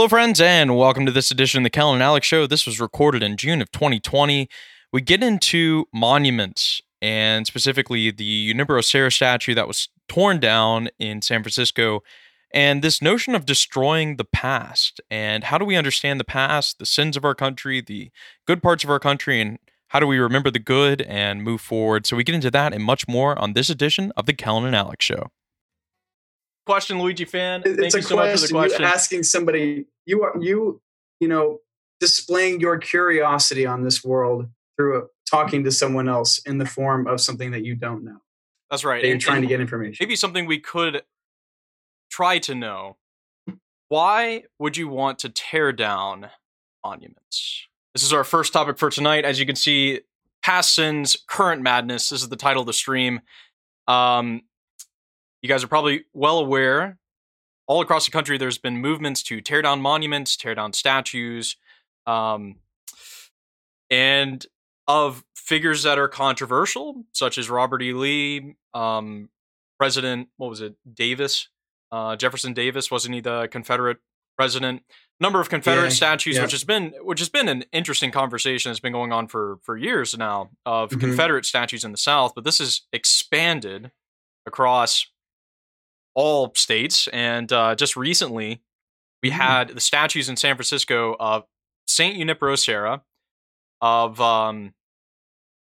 Hello, friends, and welcome to this edition of the Kellen and Alex Show. This was recorded in June of 2020. We get into monuments and specifically the Junipero Serra statue that was torn down in San Francisco and this notion of destroying the past and how do we understand the past, the sins of our country, the good parts of our country, and how do we remember the good and move forward? So we get into that and much more on this edition of the Kellen and Alex Show. Question, Luigi fan. It's Thank a you so much for the question. question. You asking somebody you are you you know displaying your curiosity on this world through talking to someone else in the form of something that you don't know. That's right. That you're And- trying and to get information. maybe something we could try to know. Why would you want to tear down monuments? This is our first topic for tonight. As you can see, past sins, current madness. This is the title of the stream. Um, you guys are probably well aware. All across the country, there's been movements to tear down monuments, tear down statues, um, and of figures that are controversial, such as Robert E. Lee, um, President, what was it, Davis, uh, Jefferson Davis, wasn't he the Confederate president? Number of Confederate Yeah, statues, yeah. which has been which has been an interesting conversation that's been going on for for years now of Mhm. Confederate statues in the South, but this has expanded across all states, and uh, just recently we Mm. had the statues in San Francisco of Saint Junipero Serra, of um,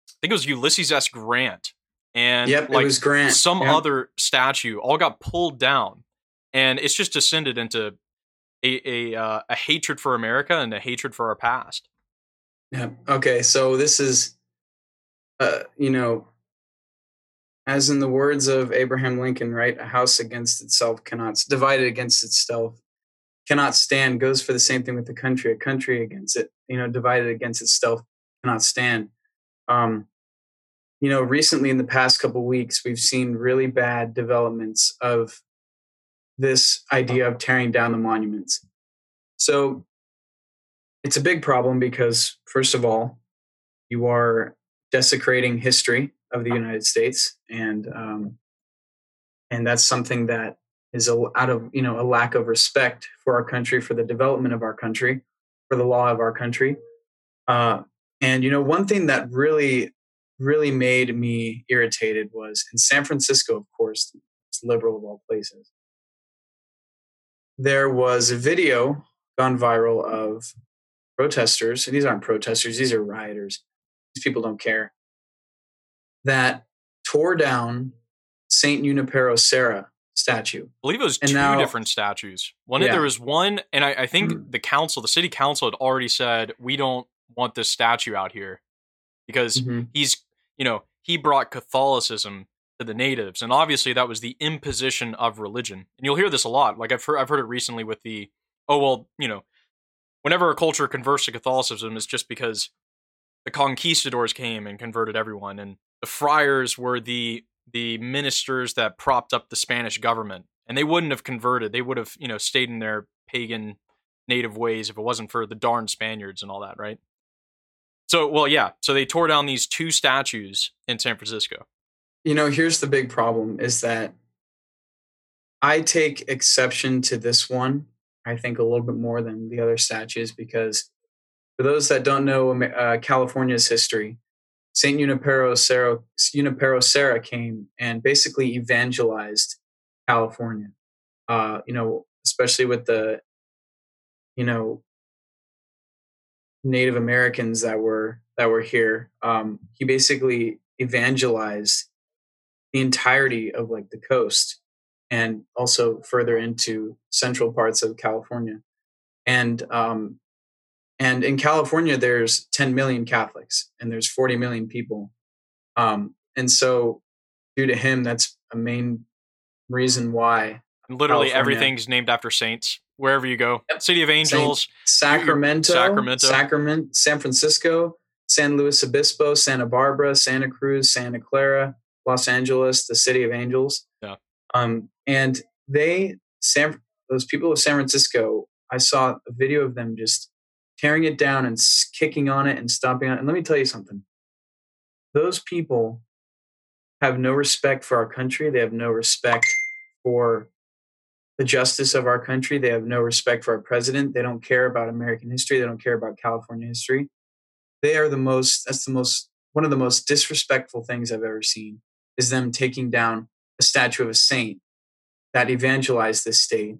I think it was Ulysses S. Grant, and yep, like it was Grant. some Yep. other statue all got pulled down and it's just descended into a a, uh, a hatred for america and a hatred for our past Yeah. Okay. So this is, uh, you know, as in the words of Abraham Lincoln, right? A house against itself cannot, divided against itself cannot stand. Goes for the same thing with the country. A country against it, you know, divided against itself cannot stand. Um, you know, recently in the past couple weeks, we've seen really bad developments of this idea of tearing down the monuments. So it's a big problem because first of all you are desecrating history of the united states and um, and that's something that is a, out of you know a lack of respect for our country for the development of our country for the law of our country uh, and you know one thing that really really made me irritated was in san francisco of course it's liberal of all places there was a video gone viral of protesters. These aren't protesters; these are rioters. These people don't care. That tore down Saint Junipero Serra statue. i believe it was And two now- different statues one Yeah. there was one and i, I think Mhm. the council the city council had already said we don't want this statue out here because he's you know he brought catholicism to the natives and obviously that was the imposition of religion and you'll hear this a lot like i've heard, I've heard it recently with the oh well you know whenever a culture converts to catholicism it's just because the conquistadors came and converted everyone and the friars were the the ministers that propped up the spanish government and they wouldn't have converted they would have you know stayed in their pagan native ways if it wasn't for the darn spaniards and all that right so well yeah so they tore down these two statues in san francisco You know, here's the big problem: is that I take exception to this one. I think a little bit more than the other statues because, for those that don't know uh, California's history, Saint Junipero Serra, Junipero Serra came and basically evangelized California. Uh, you know, especially with the, you know, Native Americans that were that were here. Um, he basically evangelized the entirety of like the coast and also further into central parts of California. And um, and in California, there's 10 million Catholics and there's 40 million people. Um, and so, due to him, that's a main reason why literally California. everything's named after saints wherever you go city of angels Sacramento, Sacramento. Sacramento, San Francisco, San Luis Obispo, Santa Barbara, Santa Cruz, Santa Clara, Los Angeles, the city of angels. Yeah. Um, and they, San, those people of San Francisco, I saw a video of them just tearing it down and kicking on it and stomping on it. And let me tell you something. Those people have no respect for our country. They have no respect for the justice of our country. They have no respect for our president. They don't care about American history. They don't care about California history. They are the most, that's the most, one of the most disrespectful things I've ever seen is them taking down a statue of a saint that evangelized this state.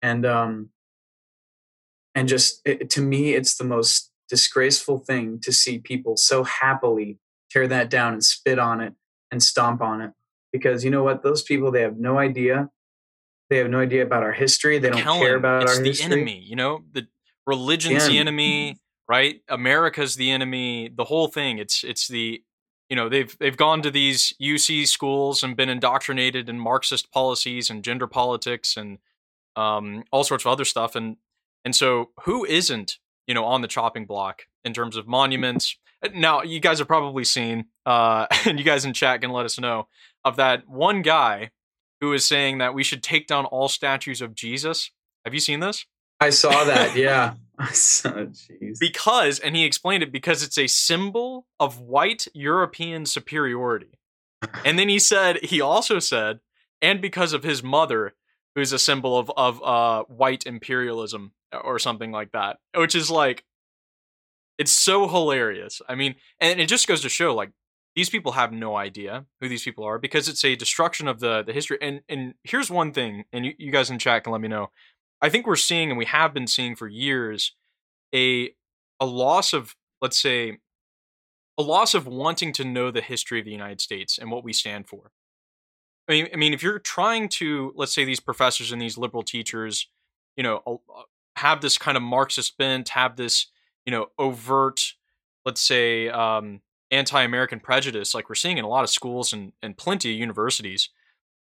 And, um, and just it, to me, it's the most disgraceful thing to see people so happily tear that down and spit on it and stomp on it. Because you know what? Those people they have no idea. They have no idea about our history. They don't Kellen, care about it's our the history. enemy you know? The religion's the enemy right? America's the enemy the whole thing. It's it's the you know they've they've gone to these uc schools and been indoctrinated in marxist policies and gender politics and um, all sorts of other stuff. And and so who isn't you know on the chopping block in terms of monuments? Now you guys have probably seen uh and you guys in chat can let us know of that one guy who is saying that we should take down all statues of jesus. Have you seen this? I saw that yeah. I saw, jeez. because and he explained it because it's a symbol of white european superiority. And then he said he also said and because of his mother who's a symbol of of uh white imperialism or something like that which is like it's so hilarious. I mean, and it just goes to show like these people have no idea who these people are because it's a destruction of the the history. And and here's one thing, and you, you guys in chat can let me know. I think we're seeing, and we have been seeing for years, a a loss of let's say a loss of wanting to know the history of the United States and what we stand for. I mean, I mean, if you're trying to, let's say, these professors and these liberal teachers, you know, have this kind of Marxist bent, have this you know overt let's say um, anti-american prejudice like we're seeing in a lot of schools and, and plenty of universities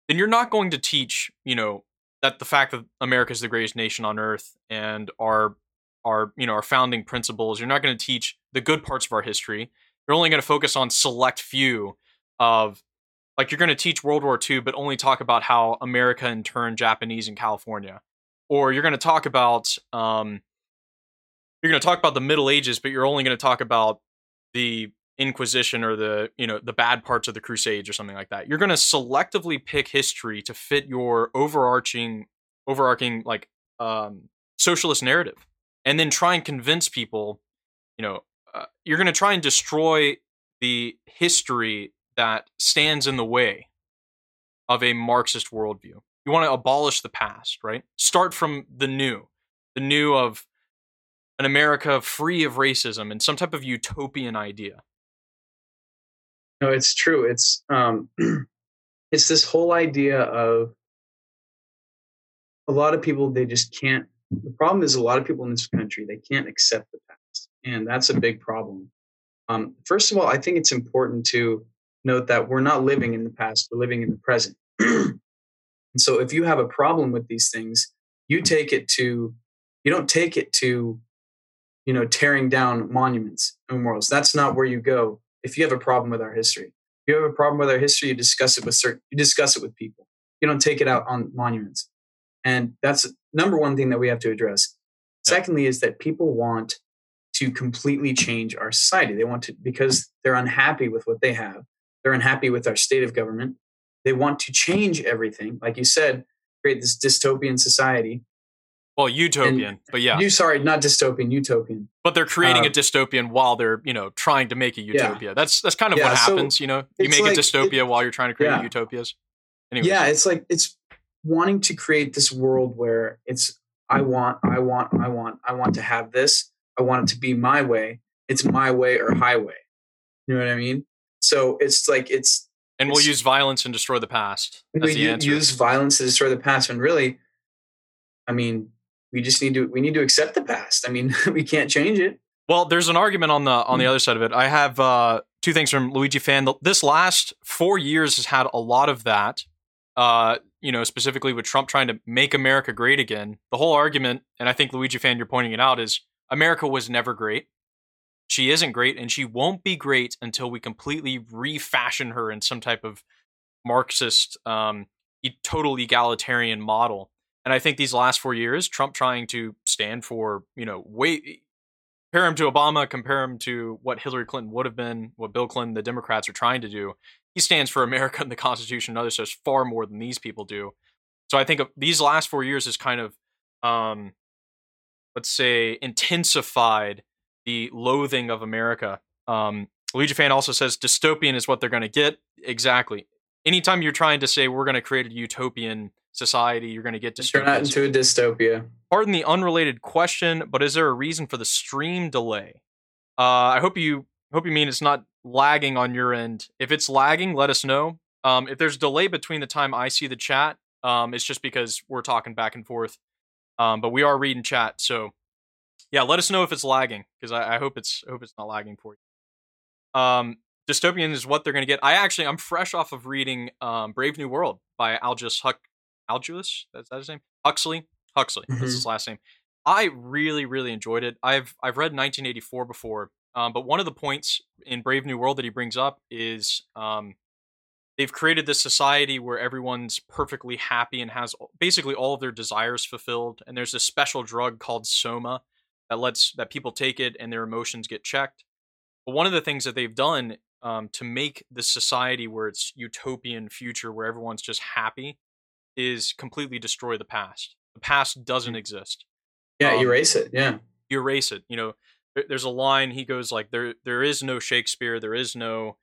then you're not going to teach you know that the fact that america is the greatest nation on earth and our our you know our founding principles you're not going to teach the good parts of our history. You're only going to focus on select few of like you're going to teach world war ii but only talk about how america interned japanese in california or you're going to talk about um, you're going to talk about the Middle Ages, but you're only going to talk about the Inquisition or the you know the bad parts of the Crusades or something like that. You're going to selectively pick history to fit your overarching overarching like um, socialist narrative, and then try and convince people. You know, uh, you're going to try and destroy the history that stands in the way of a Marxist worldview. You want to abolish the past, right? Start from the new, the new of an America free of racism and some type of utopian idea. No, it's true. It's um, it's this whole idea of a lot of people they just can't. The problem is a lot of people in this country they can't accept the past, and that's a big problem. Um, first of all, I think it's important to note that we're not living in the past; we're living in the present. and so, if you have a problem with these things, you take it to you don't take it to you know, tearing down monuments and memorials. That's not where you go if you have a problem with our history. If you have a problem with our history, you discuss it with certain, you discuss it with people. You don't take it out on monuments. And that's number one thing that we have to address. Secondly, is that people want to completely change our society. They want to, because they're unhappy with what they have, they're unhappy with our state of government. They want to change everything. Like you said, create this dystopian society well, utopian, and but yeah. You sorry, not dystopian, utopian. But they're creating uh, a dystopian while they're, you know, trying to make a utopia. Yeah. That's that's kind of yeah, what happens, so you know. You make like, a dystopia it, while you're trying to create yeah. utopias. Anyways. Yeah, it's like it's wanting to create this world where it's I want, I want, I want, I want to have this. I want it to be my way. It's my way or highway. You know what I mean? So it's like it's and we'll use violence and destroy the past. we use violence to destroy the past, and really, I mean, we just need to we need to accept the past. I mean, we can't change it. Well, there's an argument on the on the hmm. other side of it. I have uh, two things from Luigi fan. This last four years has had a lot of that. Uh, you know, specifically with Trump trying to make America great again. The whole argument, and I think Luigi fan, you're pointing it out, is America was never great. She isn't great, and she won't be great until we completely refashion her in some type of Marxist, um, total egalitarian model. And I think these last four years, Trump trying to stand for, you know, wait, compare him to Obama, compare him to what Hillary Clinton would have been, what Bill Clinton, the Democrats are trying to do. He stands for America and the Constitution and other stuff far more than these people do. So I think these last four years is kind of, um, let's say, intensified the loathing of America. Um, Luigi fan also says dystopian is what they're going to get. Exactly. Anytime you're trying to say we're going to create a utopian society, you're going to get dystopian. Turn out into a dystopia. Pardon the unrelated question, but is there a reason for the stream delay? Uh, I hope you hope you mean it's not lagging on your end. If it's lagging, let us know. Um, if there's delay between the time I see the chat, um, it's just because we're talking back and forth. Um, but we are reading chat, so yeah, let us know if it's lagging because I, I, hope it's I hope it's not lagging for you. Um, dystopian is what they're going to get. I actually I'm fresh off of reading um, Brave New World by Aldous Huck Aldous. That's that his name. Huxley. Huxley. Mm-hmm. That's his last name. I really really enjoyed it. I've I've read 1984 before, um, but one of the points in Brave New World that he brings up is um, they've created this society where everyone's perfectly happy and has basically all of their desires fulfilled. And there's this special drug called Soma that lets that people take it and their emotions get checked. But one of the things that they've done um, to make this society where it's utopian future where everyone's just happy is completely destroy the past. The past doesn't mm. exist. Yeah, um, erase it. Yeah, erase it. You know, there's a line he goes like there there is no shakespeare there is no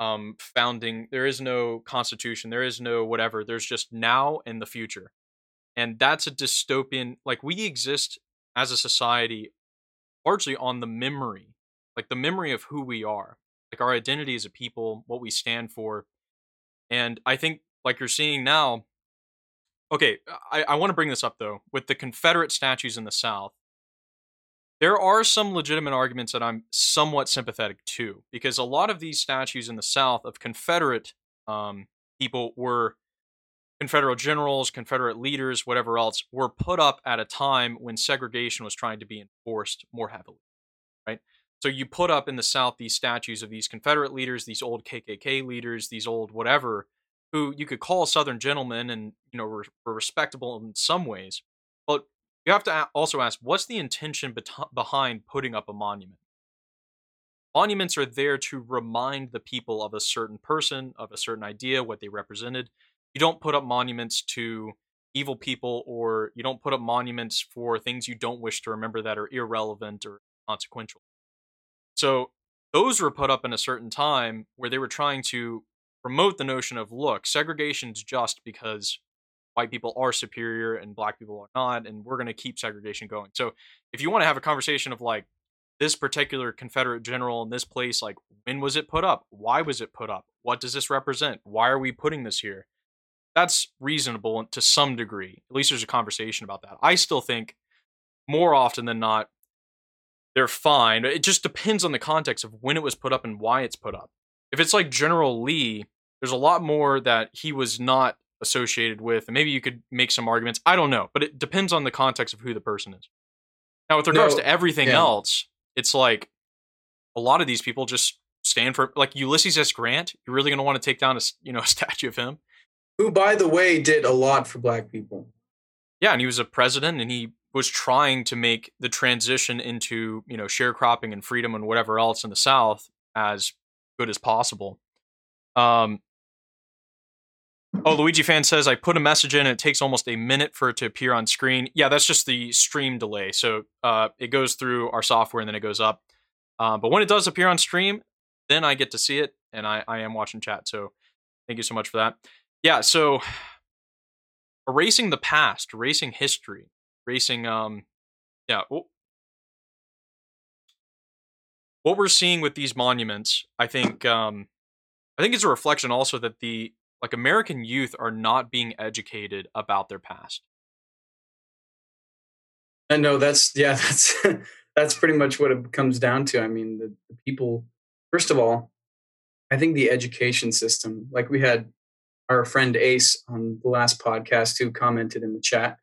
um founding there is no constitution there is no whatever there's just now and the future and that's a dystopian like we exist as a society largely on the memory like the memory of who we are like our identity as a people what we stand for. And i think like you're seeing now okay i, I want to bring this up though with the confederate statues in the south. There are some legitimate arguments that I'm somewhat sympathetic to because a lot of these statues in the South of Confederate um, people were Confederate generals, Confederate leaders, whatever else, were put up at a time when segregation was trying to be enforced more heavily, right? So you put up in the South these statues of these Confederate leaders, these old KKK leaders, these old whatever, who you could call Southern gentlemen and you know were, were respectable in some ways, but you have to also ask what's the intention behind putting up a monument? Monuments are there to remind the people of a certain person, of a certain idea, what they represented. You don't put up monuments to evil people or you don't put up monuments for things you don't wish to remember that are irrelevant or consequential. So those were put up in a certain time where they were trying to promote the notion of look, segregation's just because white people are superior and black people are not and we're going to keep segregation going. So if you want to have a conversation of like this particular confederate general in this place like when was it put up? Why was it put up? What does this represent? Why are we putting this here that's reasonable to some degree at least there's a conversation about that i still think more often than not they're fine it just depends on the context of when it was put up and why it's put up if it's like general lee there's a lot more that he was not associated with, and maybe you could make some arguments. I don't know, but it depends on the context of who the person is. Now, with regards no, to everything yeah. else, it's like a lot of these people just stand for like Ulysses S. Grant. You're really going to want to take down a you know a statue of him, who, by the way, did a lot for Black people. Yeah, and he was a president, and he was trying to make the transition into you know sharecropping and freedom and whatever else in the South as good as possible. Um, Oh, Luigi fan says I put a message in it takes almost a minute for it to appear on screen. Yeah, that's just the stream delay. So uh, it goes through our software and then it goes up. Uh, but when it does appear on stream, then I get to see it and I, I am watching chat. So thank you so much for that. Yeah, so erasing the past, erasing history, erasing um yeah. What we're seeing with these monuments, I think um I think it's a reflection also that the like American youth are not being educated about their past. And no, that's yeah, that's that's pretty much what it comes down to. I mean, the, the people. First of all, I think the education system, like we had our friend Ace on the last podcast who commented in the chat.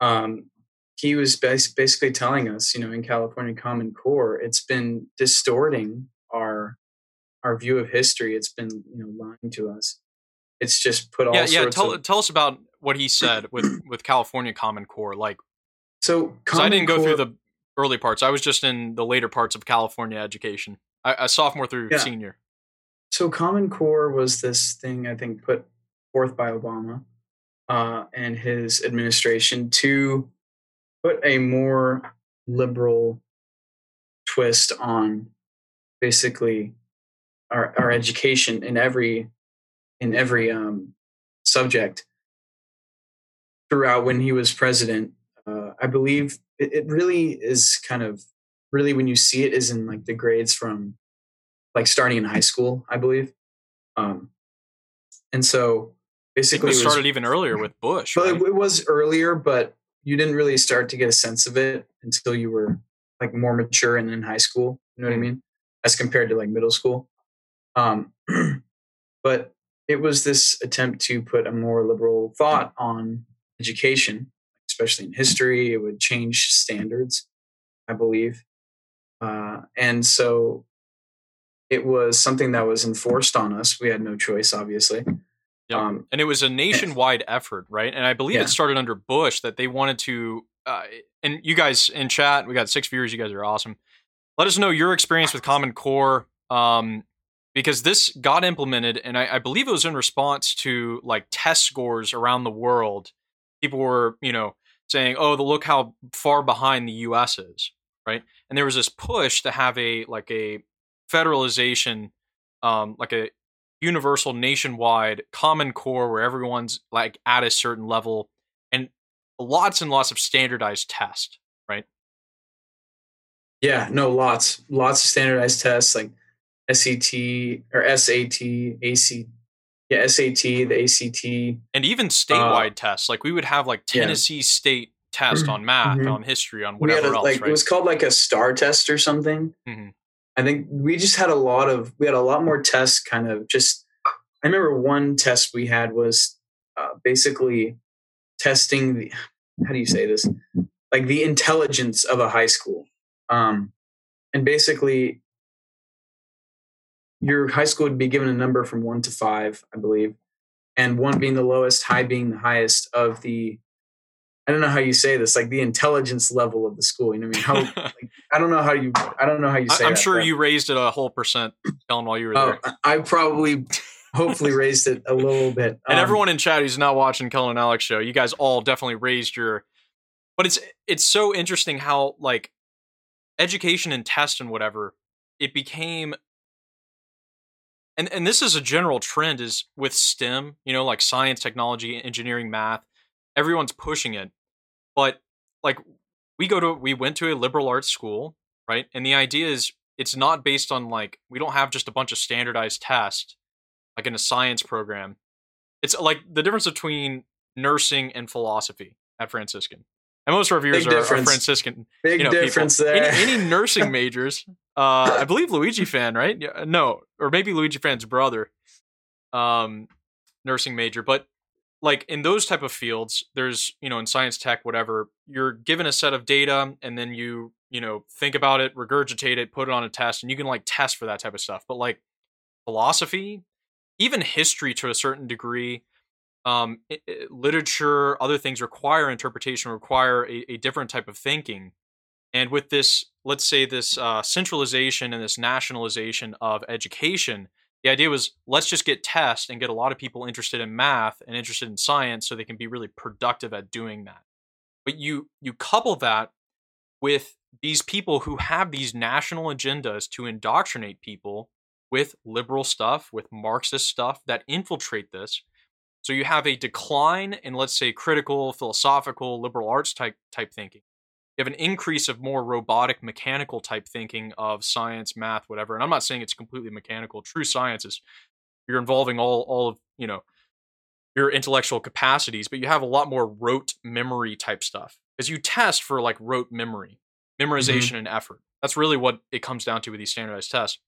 Um, he was basically telling us, you know, in California Common Core, it's been distorting our our view of history. It's been, you know, lying to us. It's just put all yeah yeah. Tell of, tell us about what he said with with California Common Core. Like, so I didn't go Core, through the early parts. I was just in the later parts of California education. I, I sophomore through yeah. senior. So Common Core was this thing I think put forth by Obama, uh, and his administration to put a more liberal twist on basically our, our education in every in every um, subject throughout when he was president. Uh, I believe it, it really is kind of really when you see it is in like the grades from like starting in high school, I believe. Um, and so basically, it started was, even earlier with Bush. Right? it was earlier, but you didn't really start to get a sense of it until you were like more mature and in high school. You know what I mm-hmm. mean? As compared to like middle school. Um, but it was this attempt to put a more liberal thought on education, especially in history. It would change standards, I believe. Uh, and so it was something that was enforced on us. We had no choice, obviously. Yep. Um, and it was a nationwide effort, right? And I believe yeah. it started under Bush that they wanted to. Uh, and you guys in chat, we got six viewers. You guys are awesome. Let us know your experience with Common Core. Um, because this got implemented, and I, I, believe it was in response to like test scores around the world. People were, you know, saying, "Oh, the look how far behind the U.S. is," right? And there was this push to have a like a federalization, um, like a universal, nationwide, common core where everyone's like at a certain level, and lots and lots of standardized tests, right? Yeah, no, lots, lots of standardized tests like SAT or SAT, AC, yeah, SAT, the ACT, and even statewide uh, tests. Like we would have like Tennessee yeah. State test mm-hmm. on math, mm-hmm. on history, on whatever a, else. Like right? it was called like a STAR test or something. Mm-hmm. I think we just had a lot of we had a lot more tests. Kind of just. I remember one test we had was uh, basically testing the how do you say this like the intelligence of a high school um, and basically your high school would be given a number from one to five, I believe, and one being the lowest, high being the highest of the. I don't know how you say this, like the intelligence level of the school. You know what I mean? How like, I don't know how you. I don't know how you say. I'm that, sure you raised it a whole percent, Kellen, while you were oh, there. I probably, hopefully, raised it a little bit. and um, everyone in chat who's not watching Kellen and Alex show, you guys all definitely raised your. But it's it's so interesting how like education and test and whatever it became and and this is a general trend is with STEM, you know, like science, technology, engineering, math, everyone's pushing it. But like we go to we went to a liberal arts school, right? And the idea is it's not based on like we don't have just a bunch of standardized tests like in a science program. It's like the difference between nursing and philosophy at Franciscan. And most of our viewers are, are, Franciscan. Big you know, difference people. there. Any, any nursing majors, uh, I believe Luigi fan, right? Yeah, no, or maybe Luigi fan's brother, um, nursing major. But like in those type of fields, there's you know in science, tech, whatever, you're given a set of data, and then you you know think about it, regurgitate it, put it on a test, and you can like test for that type of stuff. But like philosophy, even history to a certain degree um, it, it, literature, other things require interpretation, require a, a, different type of thinking. And with this, let's say this uh, centralization and this nationalization of education, the idea was let's just get tests and get a lot of people interested in math and interested in science so they can be really productive at doing that. But you you couple that with these people who have these national agendas to indoctrinate people with liberal stuff, with Marxist stuff that infiltrate this so you have a decline in, let's say, critical, philosophical, liberal arts type type thinking. You have an increase of more robotic, mechanical type thinking of science, math, whatever. And I'm not saying it's completely mechanical. True science is you're involving all all of you know your intellectual capacities, but you have a lot more rote memory type stuff because you test for like rote memory, memorization, mm-hmm. and effort. That's really what it comes down to with these standardized tests.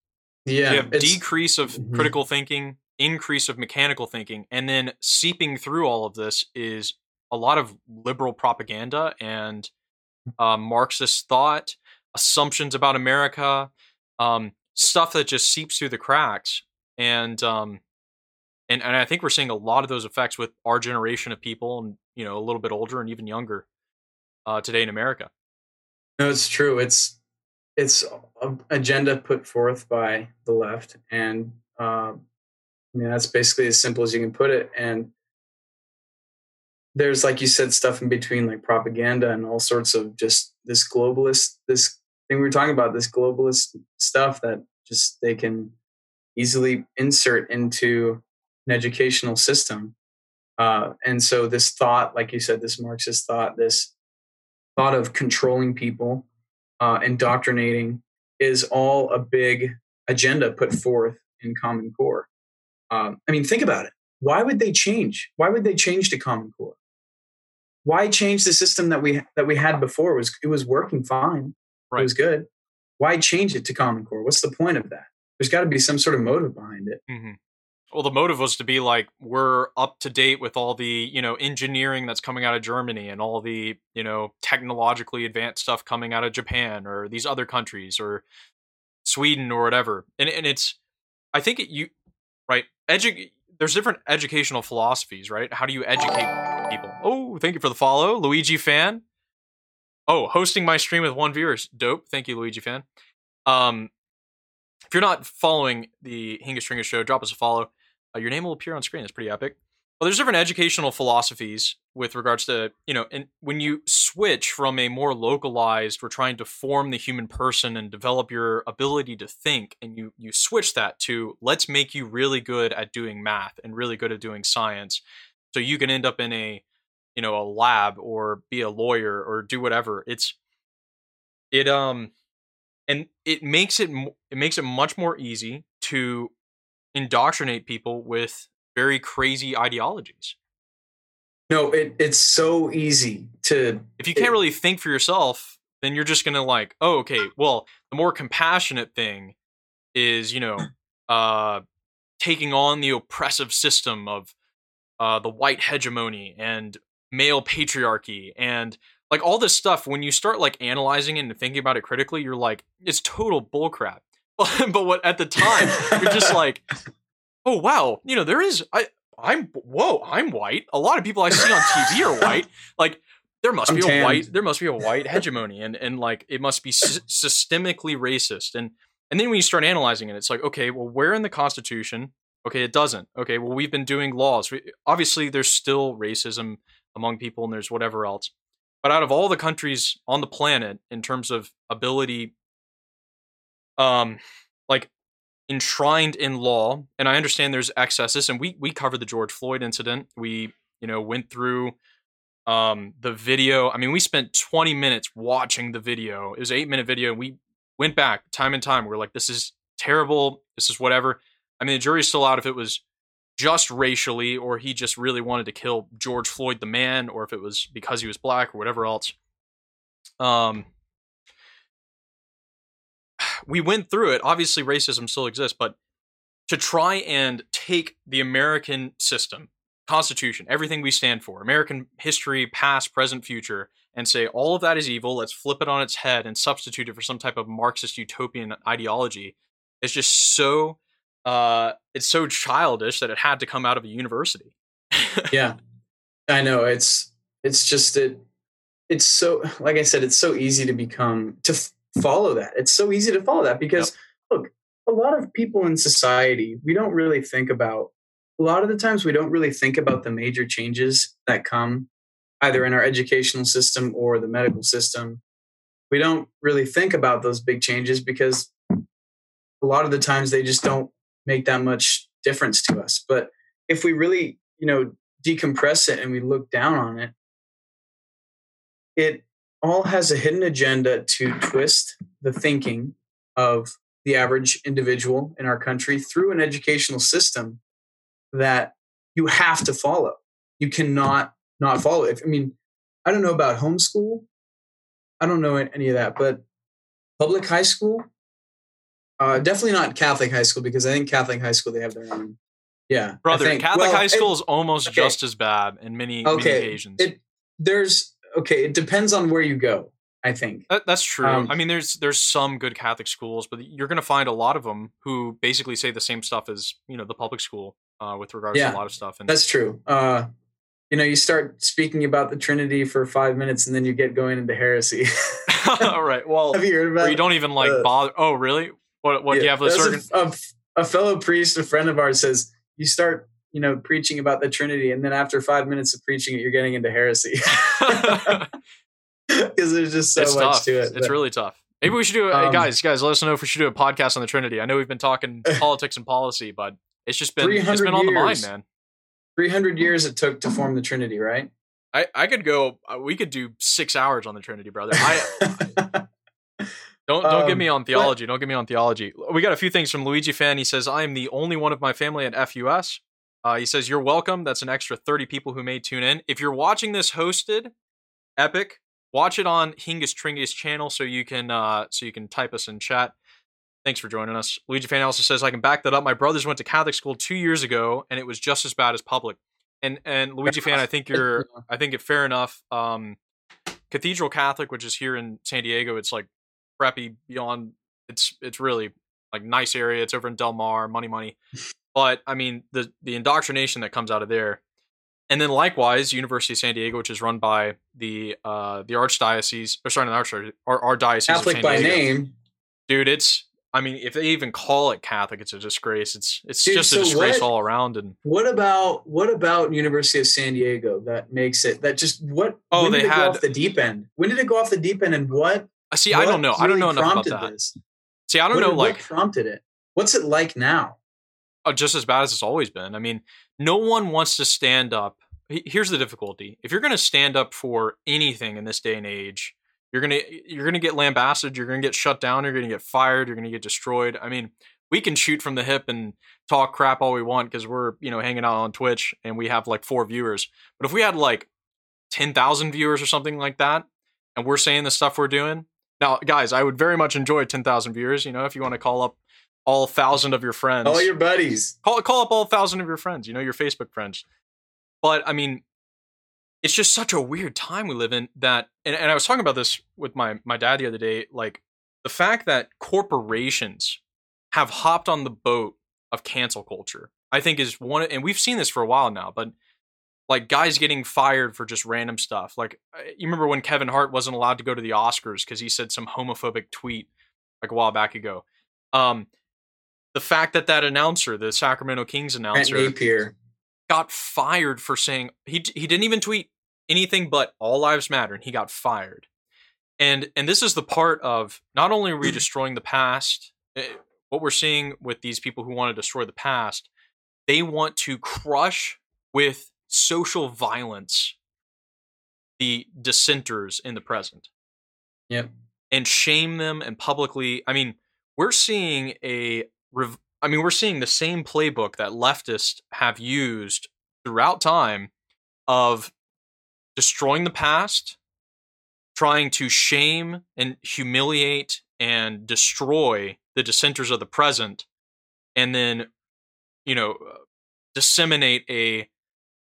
Yeah, you have decrease of mm-hmm. critical thinking, increase of mechanical thinking, and then seeping through all of this is a lot of liberal propaganda and uh, Marxist thought, assumptions about America, um, stuff that just seeps through the cracks, and um, and and I think we're seeing a lot of those effects with our generation of people, and you know, a little bit older and even younger uh, today in America. No, it's true. It's it's agenda put forth by the left, and uh, I mean, that's basically as simple as you can put it. And there's like you said stuff in between like propaganda and all sorts of just this globalist this thing we were talking about this globalist stuff that just they can easily insert into an educational system. Uh, and so this thought like you said this marxist thought this thought of controlling people uh, indoctrinating is all a big agenda put forth in common core. Um, i mean think about it why would they change why would they change to common core why change the system that we that we had before? It was it was working fine. Right. It was good. Why change it to Common Core? What's the point of that? There's got to be some sort of motive behind it. Mm-hmm. Well, the motive was to be like we're up to date with all the you know engineering that's coming out of Germany and all the you know technologically advanced stuff coming out of Japan or these other countries or Sweden or whatever. And and it's I think it, you right edu- there's different educational philosophies, right? How do you educate people? Oh, thank you for the follow, Luigi fan. Oh, hosting my stream with one viewer is dope. Thank you, Luigi fan. Um, if you're not following the Hingus Tringus show, drop us a follow. Uh, your name will appear on screen. It's pretty epic. Well, there's different educational philosophies with regards to, you know, and when you switch from a more localized, we're trying to form the human person and develop your ability to think, and you you switch that to let's make you really good at doing math and really good at doing science, so you can end up in a, you know, a lab or be a lawyer or do whatever. It's it um and it makes it it makes it much more easy to indoctrinate people with very crazy ideologies. No, it, it's so easy to. If you can't it, really think for yourself, then you're just gonna like, oh, okay. Well, the more compassionate thing is, you know, uh, taking on the oppressive system of uh, the white hegemony and male patriarchy and like all this stuff. When you start like analyzing it and thinking about it critically, you're like, it's total bullcrap. but what at the time you're just like oh wow, you know there is I I'm whoa I'm white. A lot of people I see on TV are white. Like there must I'm be tanned. a white there must be a white hegemony and and like it must be sy- systemically racist and and then when you start analyzing it it's like okay well where in the constitution okay it doesn't okay well we've been doing laws obviously there's still racism among people and there's whatever else but out of all the countries on the planet in terms of ability um enshrined in law and i understand there's excesses and we we covered the george floyd incident. We you know went through um the video. I mean we spent 20 minutes watching the video. It was an eight minute video and we went back time and time. We are like this is terrible. This is whatever. I mean the jury's still out if it was just racially or he just really wanted to kill george floyd the man or if it was because he was black or whatever else. Um we went through it. Obviously, racism still exists, but to try and take the American system, Constitution, everything we stand for, American history, past, present, future, and say all of that is evil, let's flip it on its head and substitute it for some type of Marxist utopian ideology, is just so uh, it's so childish that it had to come out of a university. yeah, I know. It's it's just it. It's so like I said, it's so easy to become to follow that. It's so easy to follow that because yep. look, a lot of people in society, we don't really think about a lot of the times we don't really think about the major changes that come either in our educational system or the medical system. We don't really think about those big changes because a lot of the times they just don't make that much difference to us. But if we really, you know, decompress it and we look down on it, it all has a hidden agenda to twist the thinking of the average individual in our country through an educational system that you have to follow. You cannot not follow it. I mean, I don't know about homeschool. I don't know any of that, but public high school, uh, definitely not Catholic high school because I think Catholic high school they have their own. Yeah, brother, Catholic well, high school it, is almost okay. just as bad in many, okay. many occasions. It, there's okay, it depends on where you go. I think that, that's true. Um, I mean, there's there's some good Catholic schools, but you're going to find a lot of them who basically say the same stuff as you know the public school uh, with regards yeah, to a lot of stuff. And that's true. Uh, you know, you start speaking about the Trinity for five minutes, and then you get going into heresy. All right. Well, have you heard about? you don't even like uh, bother. Oh, really? What? What yeah, do you have? A, a, a fellow priest, a friend of ours, says you start you know, preaching about the Trinity, and then after five minutes of preaching it, you're getting into heresy because there's just so it's much tough. to it. It's but- really tough. Maybe we should do it, hey, Um, guys. Guys, let us know if we should do a podcast on the Trinity. I know we've been talking politics and policy, but it's just been it's been on the mind, man. 300 years it took to form the Trinity, right? I I could go. uh, We could do six hours on the Trinity, brother. I don't don't get Um, me on theology. Don't get me on theology. We got a few things from Luigi fan. He says I am the only one of my family at FUS. Uh, he says you're welcome. That's an extra thirty people who may tune in. If you're watching this hosted, epic. Watch it on Hingus Tringus channel so you can uh, so you can type us in chat. Thanks for joining us. Luigi fan also says I can back that up. My brothers went to Catholic school two years ago, and it was just as bad as public. And and Luigi fan, I think you're I think it fair enough. Um, Cathedral Catholic, which is here in San Diego, it's like preppy beyond. It's it's really like nice area. It's over in Del Mar, money money. But I mean the the indoctrination that comes out of there, and then likewise University of San Diego, which is run by the uh the archdiocese or sorry, not archdiocese, our, our diocese Catholic by name. dude. It's I mean if they even call it Catholic, it's a disgrace. It's it's Dude, just a disgrace what- all around. And What about what about University of San Diego that makes it that just what? Oh, when they did it had- go off the deep end. When did it go off the deep end, and what? uh, see, I don't know. I don't know enough about that. This? See, I don't What- know what like prompted it. What's it like now? Uh, just as bad as it's always been. I mean, no one wants to stand up. Here's the difficulty: if you're going to stand up for anything in this day and age, you're gonna you're gonna get lambasted. You're gonna get shut down. You're gonna get fired. You're gonna get destroyed. I mean, we can shoot from the hip and talk crap all we want because we're you know hanging out on Twitch and we have like four viewers. But if we had like ten thousand viewers or something like that, and we're saying the stuff we're doing, now guys, I would very much enjoy ten thousand viewers. You know, if you want to call up all thousand of your friends, All your buddies. call call up all thousand of your friends, you know, your Facebook friends. But I mean, it's just such a weird time we live in that and, and I was talking about this with my my dad the other day, like the fact that corporations have hopped on the boat of cancel culture, I think is one and we've seen this for a while now, but like guys getting fired for just random stuff. Like you remember when Kevin Hart wasn't allowed to go to the Oscars because he said some homophobic tweet like a while back ago. Um, the fact that that announcer, the Sacramento Kings announcer, got fired for saying he he didn't even tweet anything but all lives matter and he got fired. And and this is the part of not only are we destroying the past, eh, what we're seeing with these people who want to destroy the past, they want to crush with social violence the dissenters in the present Yep. and shame them and publicly i mean we're seeing a rev- i mean we're seeing the same playbook that leftists have used throughout time of destroying the past trying to shame and humiliate and destroy the dissenters of the present and then you know uh, disseminate a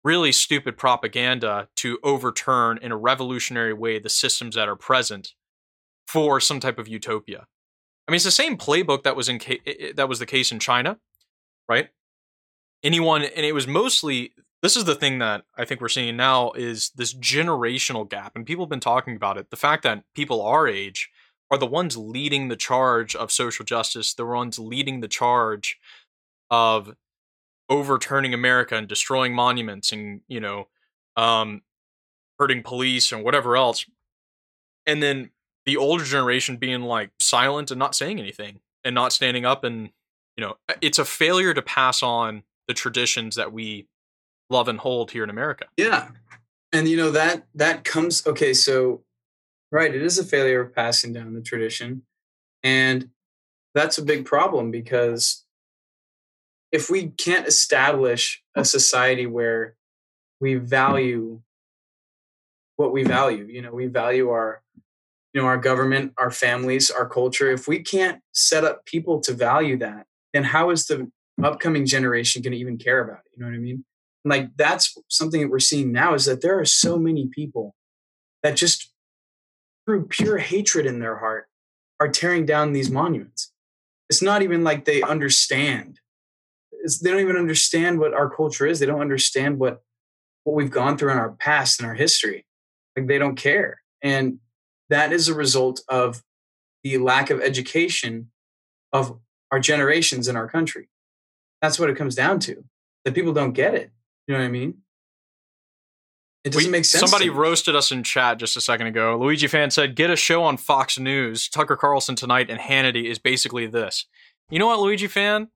really stupid propaganda to overturn in a revolutionary way the systems that are present for some type of utopia. I mean, it's the same playbook that was in ca- that was the case in China, right? Anyone, and it was mostly. This is the thing that I think we're seeing now is this generational gap, and people have been talking about it. The fact that people our age are the ones leading the charge of social justice, the ones leading the charge of overturning America and destroying monuments and you know, um, hurting police and whatever else, and then the older generation being like silent and not saying anything and not standing up and you know, it's a failure to pass on the traditions that we love and hold here in America. Yeah. And you know that that comes okay, so right, it is a failure of passing down the tradition. And that's a big problem because if we can't establish a society where we value what we value, you know, we value our you know, our government, our families, our culture, if we can't set up people to value that, then how is the upcoming generation going to even care about it? You know what I mean? like that's something that we're seeing now is that there are so many people that just through pure hatred in their heart are tearing down these monuments. It's not even like they understand. It's, they don't even understand what our culture is. They don't understand what what we've gone through in our past and our history. Like they don't care. And that is a result of the lack of education of our generations in our country that's what it comes down to that people don't get it. You know what I mean? It doesn't we, make sense. Somebody roasted us in chat just a second ago. Luigi fan said, "Get a show on Fox News. Tucker Carlson tonight and Hannity is basically this." You know what, Luigi fan?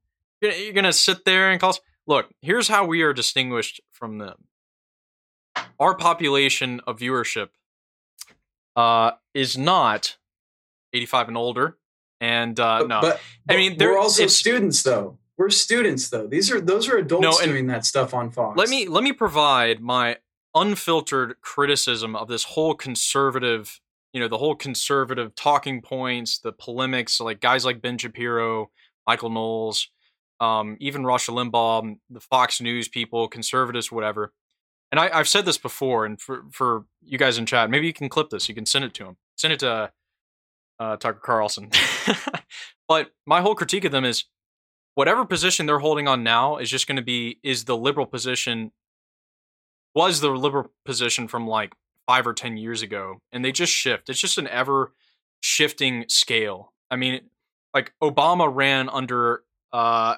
You're, you're gonna sit there and call. Look, here's how we are distinguished from them. Our population of viewership uh, is not 85 and older, and uh, but, no, but, I mean we're also students though. We're students though. These are those are adults no, doing that stuff on Fox. Let me let me provide my unfiltered criticism of this whole conservative, you know, the whole conservative talking points, the polemics, like guys like Ben Shapiro, Michael Knowles, um, even Rush Limbaugh, the Fox News people, conservatives, whatever. And I, have said this before, and for for you guys in chat, maybe you can clip this. You can send it to him. Send it to uh, Tucker Carlson. but my whole critique of them is whatever position they're holding on now is just going to be is the liberal position was the liberal position from like five or ten years ago, and they just shift. It's just an ever shifting scale. I mean, like Obama ran under uh,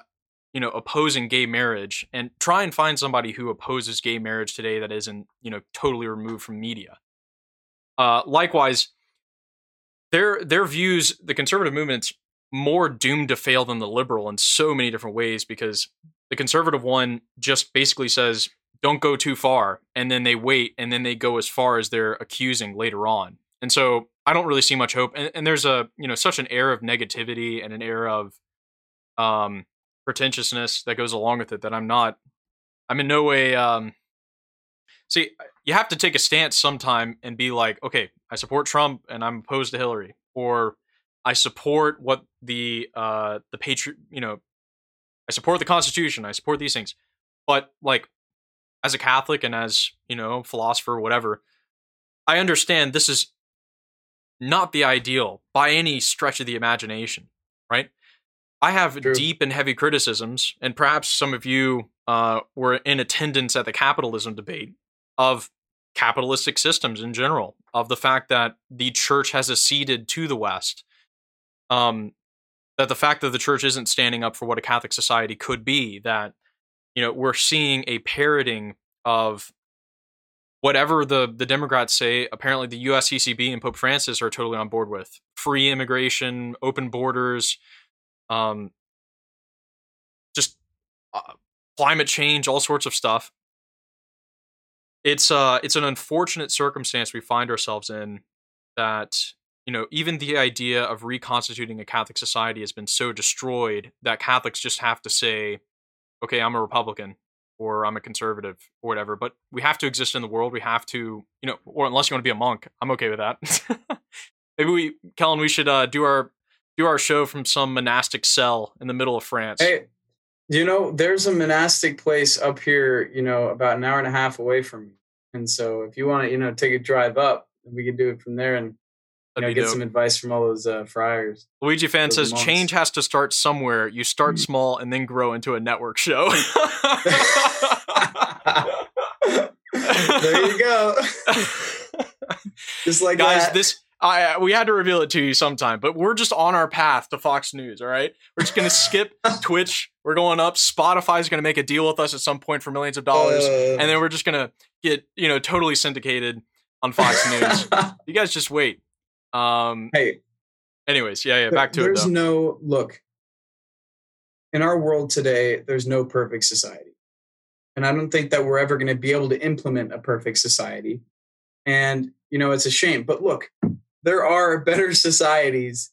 you know opposing gay marriage, and try and find somebody who opposes gay marriage today that isn't you know totally removed from media. Uh, likewise, their their views, the conservative movement's more doomed to fail than the liberal in so many different ways because the conservative one just basically says don't go too far and then they wait and then they go as far as they're accusing later on and so i don't really see much hope and, and there's a you know such an air of negativity and an air of um pretentiousness that goes along with it that i'm not i'm in no way um see you have to take a stance sometime and be like okay i support trump and i'm opposed to hillary or i support what the uh the patriot you know i support the constitution i support these things but like as a Catholic and as, you know, philosopher, whatever, I understand this is not the ideal by any stretch of the imagination, right? I have True. deep and heavy criticisms, and perhaps some of you uh, were in attendance at the capitalism debate of capitalistic systems in general, of the fact that the church has acceded to the West, um, that the fact that the church isn't standing up for what a Catholic society could be, that you know, we're seeing a parroting of whatever the the Democrats say. Apparently, the USCCB and Pope Francis are totally on board with free immigration, open borders, um, just uh, climate change, all sorts of stuff. It's uh, it's an unfortunate circumstance we find ourselves in that you know even the idea of reconstituting a Catholic society has been so destroyed that Catholics just have to say okay, I'm a Republican or I'm a conservative or whatever, but we have to exist in the world. We have to, you know, or unless you want to be a monk, I'm okay with that. Maybe we, Kellen, we should uh, do our do our show from some monastic cell in the middle of France. Hey, you know, there's a monastic place up here, you know, about an hour and a half away from me, and so if you want to, you know, take a drive up, we can do it from there and you know, get dope. some advice from all those uh, friars. Luigi fan says monks. change has to start somewhere. You start mm. small and then grow into a network show. there you go. just like guys, that. this I we had to reveal it to you sometime, but we're just on our path to Fox News. All right, we're just gonna skip Twitch. We're going up. Spotify's gonna make a deal with us at some point for millions of dollars, uh, and then we're just gonna get you know totally syndicated on Fox News. you guys just wait. Um, hey, anyways, yeah, yeah. Back to there's it. There's no look in our world today. There's no perfect society, and I don't think that we're ever going to be able to implement a perfect society. And you know, it's a shame. But look, there are better societies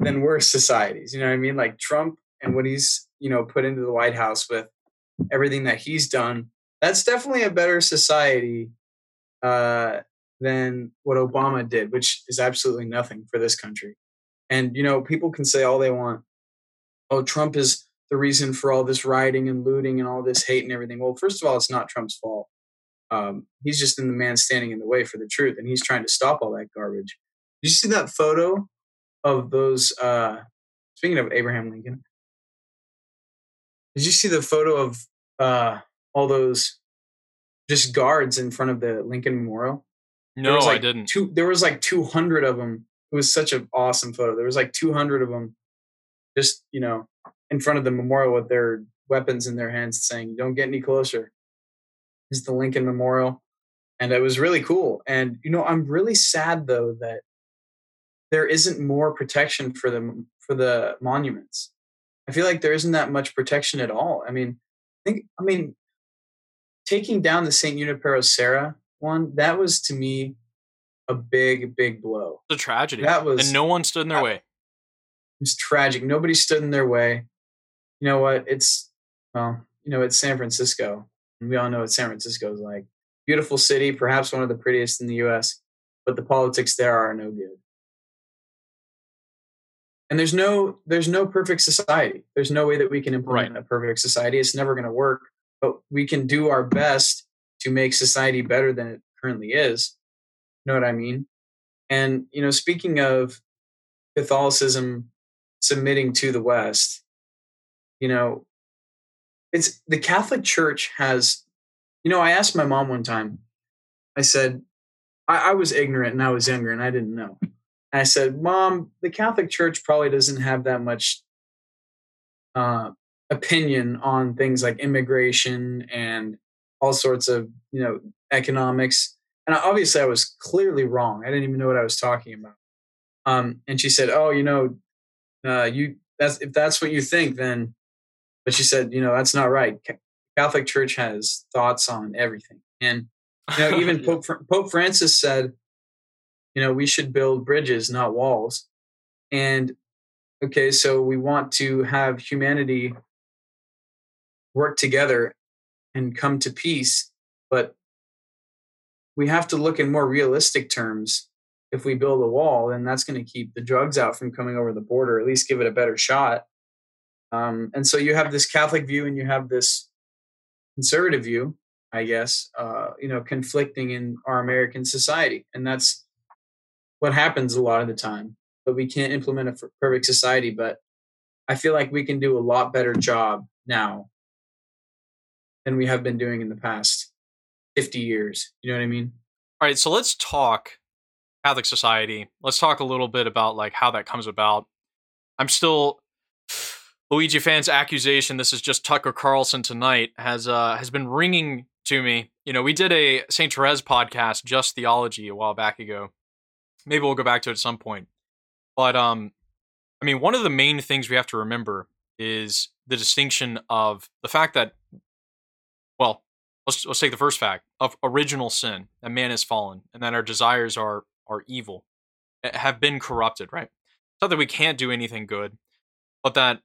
than worse societies. You know what I mean? Like Trump and what he's you know put into the White House with everything that he's done. That's definitely a better society uh, than what Obama did, which is absolutely nothing for this country. And, you know, people can say all they want. Oh, Trump is the reason for all this rioting and looting and all this hate and everything. Well, first of all, it's not Trump's fault. Um, he's just in the man standing in the way for the truth, and he's trying to stop all that garbage. Did you see that photo of those? Uh, speaking of Abraham Lincoln, did you see the photo of uh, all those just guards in front of the Lincoln Memorial? No, like I didn't. Two, there was like 200 of them. It was such an awesome photo. There was like 200 of them, just you know, in front of the memorial with their weapons in their hands saying, don't get any closer. Is the Lincoln Memorial. And it was really cool. And, you know, I'm really sad though that there isn't more protection for the, for the monuments. I feel like there isn't that much protection at all. I mean, I think, I mean, taking down the St. Junipero Serra one, that was to me a big, big blow. It's a tragedy. That was, and no one stood in their way. It was tragic. Nobody stood in their way. You know what? It's well, you know, it's San Francisco, we all know what San Francisco is like. Beautiful city, perhaps one of the prettiest in the U.S., but the politics there are no good. And there's no there's no perfect society. There's no way that we can implement right. a perfect society. It's never going to work. But we can do our best to make society better than it currently is You know what I mean? And, you know, speaking of Catholicism submitting to the West, you know, it's the Catholic Church has, you know, I asked my mom one time, I said, I, I was ignorant and I was younger and I didn't know. And I said, Mom, the Catholic Church probably doesn't have that much uh, opinion on things like immigration and all sorts of, you know, economics and obviously I was clearly wrong. I didn't even know what I was talking about. Um, and she said, "Oh, you know, uh, you that's if that's what you think, then." But she said, "You know, that's not right. Catholic Church has thoughts on everything, and you know, even Pope Pope Francis said, you know, we should build bridges, not walls. And okay, so we want to have humanity work together and come to peace, but we have to look in more realistic terms. If we build a wall, then that's going to keep the drugs out from coming over the border, at least give it a better shot. Um, and so you have this Catholic view and you have this conservative view, I guess, uh, you know, conflicting in our American society. And that's what happens a lot of the time. But we can't implement a perfect society. But I feel like we can do a lot better job now than we have been doing in the past. 50 years. You know what I mean? All right, so let's talk Catholic society. Let's talk a little bit about like how that comes about. I'm still Luigi fans accusation this is just Tucker Carlson tonight has uh has been ringing to me. You know, we did a St. Therese podcast, Just Theology, a while back ago. Maybe we'll go back to it at some point. But um I mean, one of the main things we have to remember is the distinction of the fact that well, let's let's take the first fact of original sin that man has fallen and that our desires are are evil eh, have been corrupted right it's not that we can't do anything good but that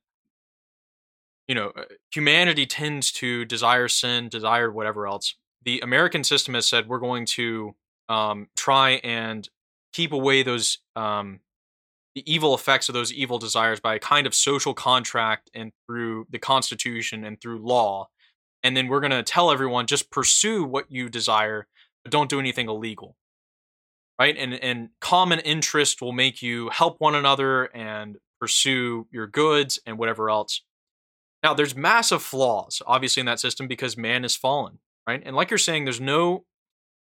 you know uh, humanity tends to desire sin desire whatever else. The american system has said we're going to um, try and keep away those um, the evil effects of those evil desires by a kind of social contract and through the constitution and through law. And then we're going to tell everyone just pursue what you desire but don't do anything illegal. Right? And and common interest will make you help one another and pursue your goods and whatever else now there's massive flaws obviously in that system because man is fallen right and like you're saying there's no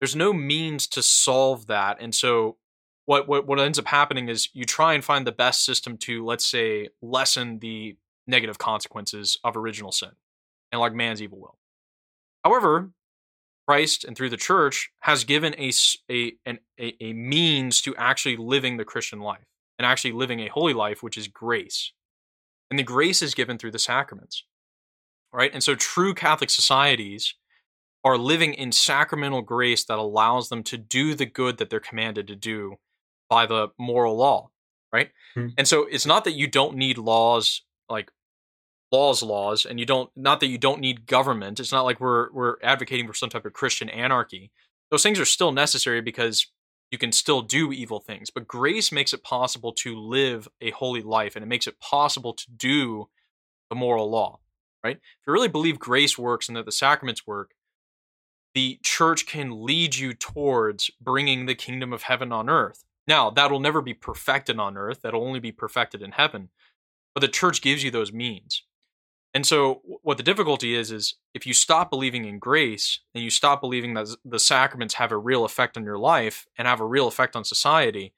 there's no means to solve that and so what what what ends up happening is you try and find the best system to let's say lessen the negative consequences of original sin and like man's evil will. However, Christ and through the church has given a, a, an, a, a means to actually living the Christian life and actually living a holy life, which is grace. And the grace is given through the sacraments, right? And so true Catholic societies are living in sacramental grace that allows them to do the good that they're commanded to do by the moral law, right? Mm-hmm. And so it's not that you don't need laws like laws laws and you don't not that you don't need government it's not like we're we're advocating for some type of christian anarchy those things are still necessary because you can still do evil things but grace makes it possible to live a holy life and it makes it possible to do the moral law right? If you really believe grace works and that the sacraments work the church can lead you towards bringing the kingdom of heaven on earth. Now that'll never be perfected on earth that'll only be perfected in heaven but the church gives you those means and so what the difficulty is is if you stop believing in grace and you stop believing that the sacraments have a real effect on your life and have a real effect on society,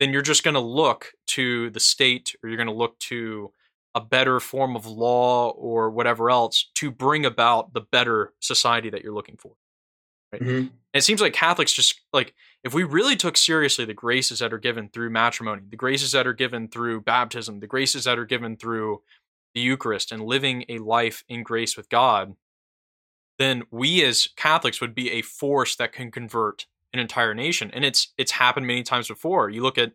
then you're just going to look to the state or you're going to look to a better form of law or whatever else to bring about the better society that you're looking for. Right? Mm-hmm. it seems like Catholics just like if we really took seriously the graces that are given through matrimony, the graces that are given through baptism, the graces that are given through the Eucharist and living a life in grace with God, then we as Catholics would be a force that can convert an entire nation. And it's it's happened many times before. You look at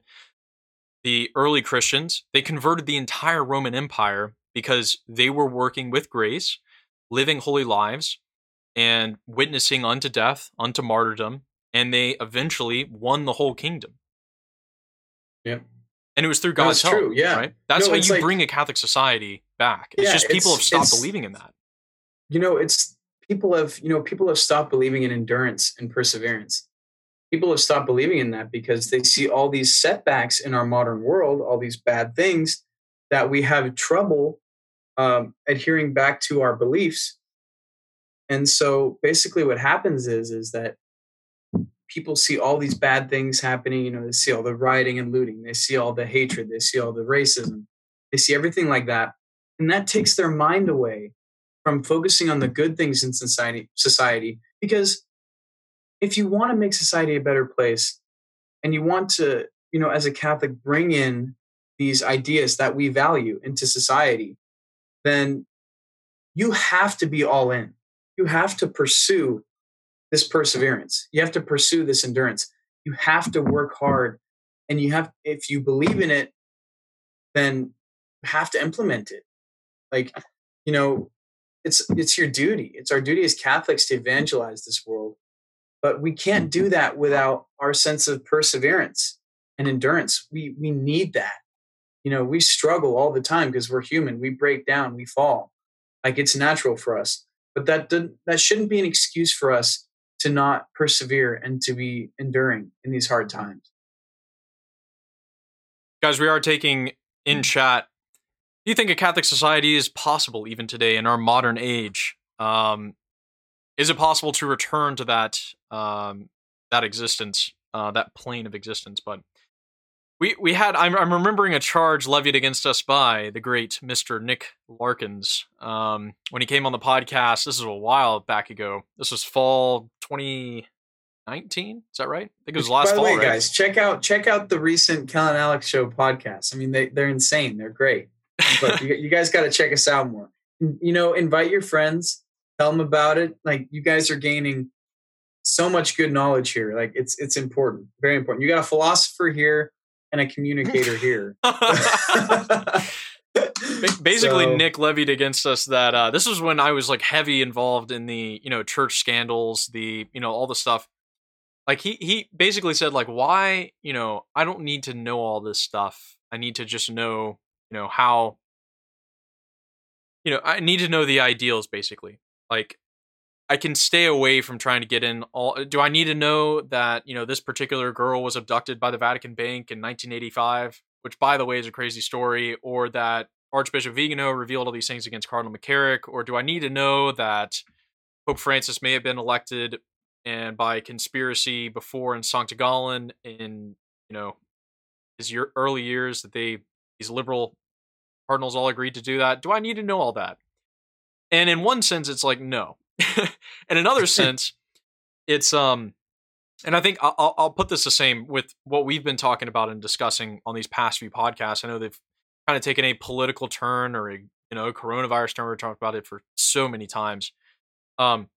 the early Christians, they converted the entire Roman Empire because they were working with grace, living holy lives, and witnessing unto death, unto martyrdom, and they eventually won the whole kingdom. Yeah. And it was through God's That's help. True, yeah. Right? That's no, how you like, bring a Catholic society back. It's yeah, just people it's, have stopped believing in that. You know, it's people have, you know, people have stopped believing in endurance and perseverance. People have stopped believing in that because they see all these setbacks in our modern world, all these bad things that we have trouble um, adhering back to our beliefs. And so basically what happens is is that people see all these bad things happening. You know, they see all the rioting and looting, they see all the hatred, they see all the racism, they see everything like that, and that takes their mind away from focusing on the good things in society. Society, because if you want to make society a better place, and you want to, you know, as a Catholic, bring in these ideas that we value into society, then you have to be all in. You have to pursue this perseverance. You have to pursue this endurance. You have to work hard. And you have, if you believe in it, then have to implement it. Like, you know, it's it's your duty. It's our duty as Catholics to evangelize this world. But we can't do that without our sense of perseverance and endurance. We we need that. You know, we struggle all the time because we're human. We break down, we fall. Like it's natural for us. But that that shouldn't be an excuse for us to not persevere and to be enduring in these hard times. Guys, we are taking in mm. chat. Do you think a Catholic society is possible even today in our modern age? Um, is it possible to return to that um, that existence, uh, that plane of existence? But we we had I'm, I'm remembering a charge levied against us by the great Mr. Nick Larkins um, when he came on the podcast. This is a while back ago. This was fall 2019. Is that right? I think it was last By the way, right? guys, check out check out the recent Kel and Alex show podcast. I mean, they they're insane. They're great. But you, you guys got to check us out more. You know, invite your friends, tell them about it. Like you guys are gaining so much good knowledge here. Like it's it's important, very important. You got a philosopher here and a communicator here. Basically, so, Nick levied against us that uh, this was when I was like heavy involved in the you know church scandals, the you know all the stuff. Like he he basically said like why you know I don't need to know all this stuff. I need to just know you know how you know I need to know the ideals basically. Like I can stay away from trying to get in all uh, do I need to know that, you know, this particular girl was abducted by the Vatican Bank in 1985, which by the way is a crazy story, or that Archbishop Vigano revealed all these things against Cardinal McCarrick, or do I need to know that Pope Francis may have been elected and by conspiracy before in Sancta Gallen in, you know, his year, early years that they these liberal cardinals all agreed to do that? Do I need to know all that? And in one sense it's like no And in another sense, it's um, and I think I'll, I'll put this the same with what we've been talking about and discussing on these past few podcasts. I know they've kind of taken a political turn or a you know coronavirus turn. We've talked about it for so many times. Um,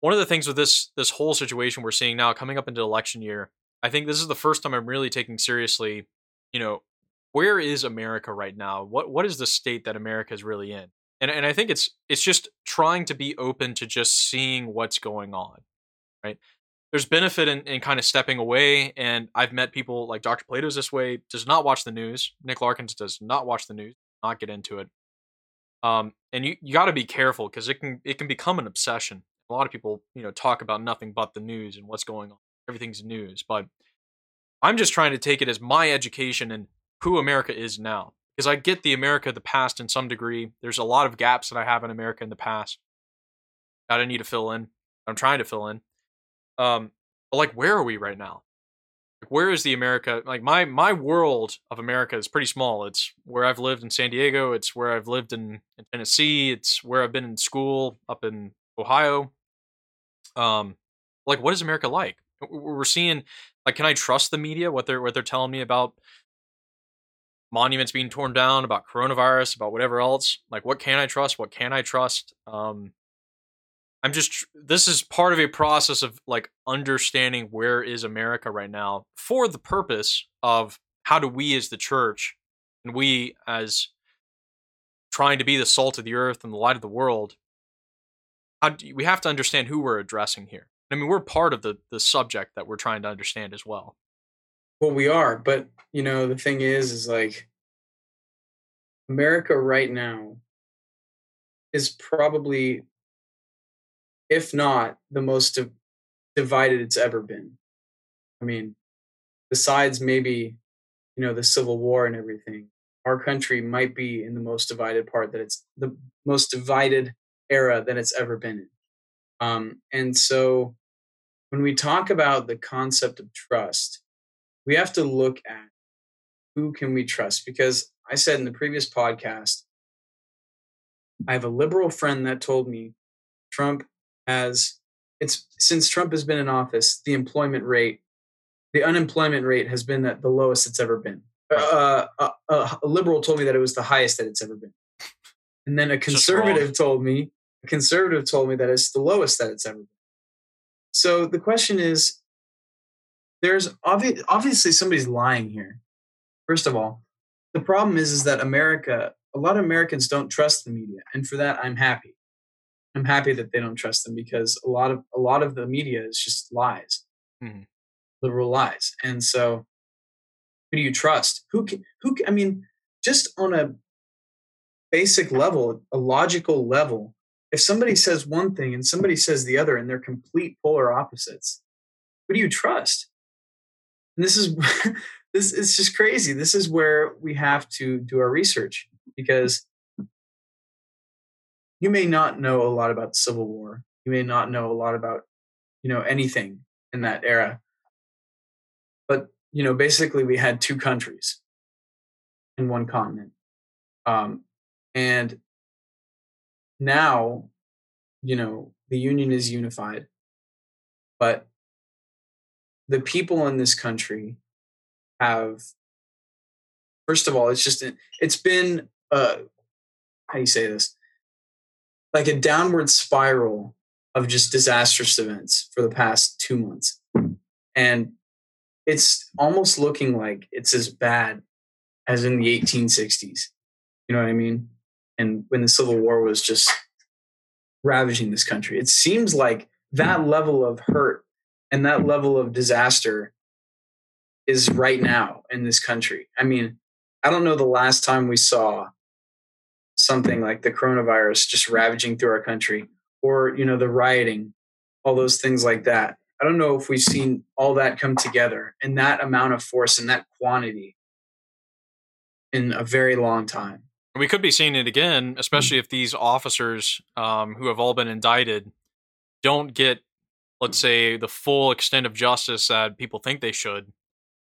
one of the things with this this whole situation we're seeing now coming up into election year, I think this is the first time I'm really taking seriously, you know, where is America right now? What what is the state that America is really in? and and I think it's it's just trying to be open to just seeing what's going on, right? There's benefit in, in kind of stepping away, and I've met people like Dr. Plato's this way, does not watch the news. Nick Larkins does not watch the news, not get into it. Um, and you you got to be careful because it can it can become an obsession. A lot of people, you know, talk about nothing but the news and what's going on. Everything's news, but I'm just trying to take it as my education and who America is now because I get the America of the past in some degree. There's a lot of gaps that I have in America in the past that I need to fill in. I'm trying to fill in. Um, but like, where are we right now? Like, where is the America? Like my my world of America is pretty small. It's where I've lived in San Diego. It's where I've lived in, in Tennessee. It's where I've been in school up in Ohio. Um, like what is America like? We're seeing like, can I trust the media? What they're what they're telling me about monuments being torn down, about coronavirus, about whatever else? Like, what can I trust? What can I trust? Um, I'm just this is part of a process of like understanding where is America right now for the purpose of how do we as the church and we as trying to be the salt of the earth and the light of the world how do, we have to understand who we're addressing here. I mean, we're part of the the subject that we're trying to understand as well. Well, we are, but you know, the thing is is like America right now is probably if not the most divided it's ever been. I mean, besides maybe, you know, the Civil War and everything, our country might be in the most divided part that it's the most divided era that it's ever been in. Um, and so when we talk about the concept of trust, we have to look at who can we trust? Because I said in the previous podcast, I have a liberal friend that told me Trump has it's since Trump has been in office, the employment rate, the unemployment rate has been at the lowest it's ever been. Uh, uh, uh, a liberal told me that it was the highest that it's ever been, and then a conservative told me a conservative told me that it's the lowest that it's ever been. So the question is, there's obvi- obviously somebody's lying here. First of all, the problem is is that America, a lot of Americans don't trust the media, and for that I'm happy. I'm happy that they don't trust them because a lot of a lot of the media is just lies, mm-hmm. literal lies. And so, who do you trust? Who can who? Can, I mean, just on a basic level, a logical level, if somebody says one thing and somebody says the other, and they're complete polar opposites, who do you trust? And this is this is just crazy. This is where we have to do our research because you may not know a lot about the Civil War. You may not know a lot about, you know, anything in that era. But, you know, basically we had two countries in one continent. Um, and now, you know, the Union is unified, but the people in this country have, first of all, it's just, it's been, uh, how do you say this? like a downward spiral of just disastrous events for the past two months. And it's almost looking like it's as bad as in the 1860s. You know what I mean? And when the Civil War was just ravaging this country, it seems like that level of hurt and that level of disaster is right now in this country. I mean, I don't know the last time we saw something like the coronavirus just ravaging through our country or you know the rioting all those things like that. I don't know if we've seen all that come together in that amount of force and that quantity in a very long time. We could be seeing it again especially if these officers um, who have all been indicted don't get let's say the full extent of justice that people think they should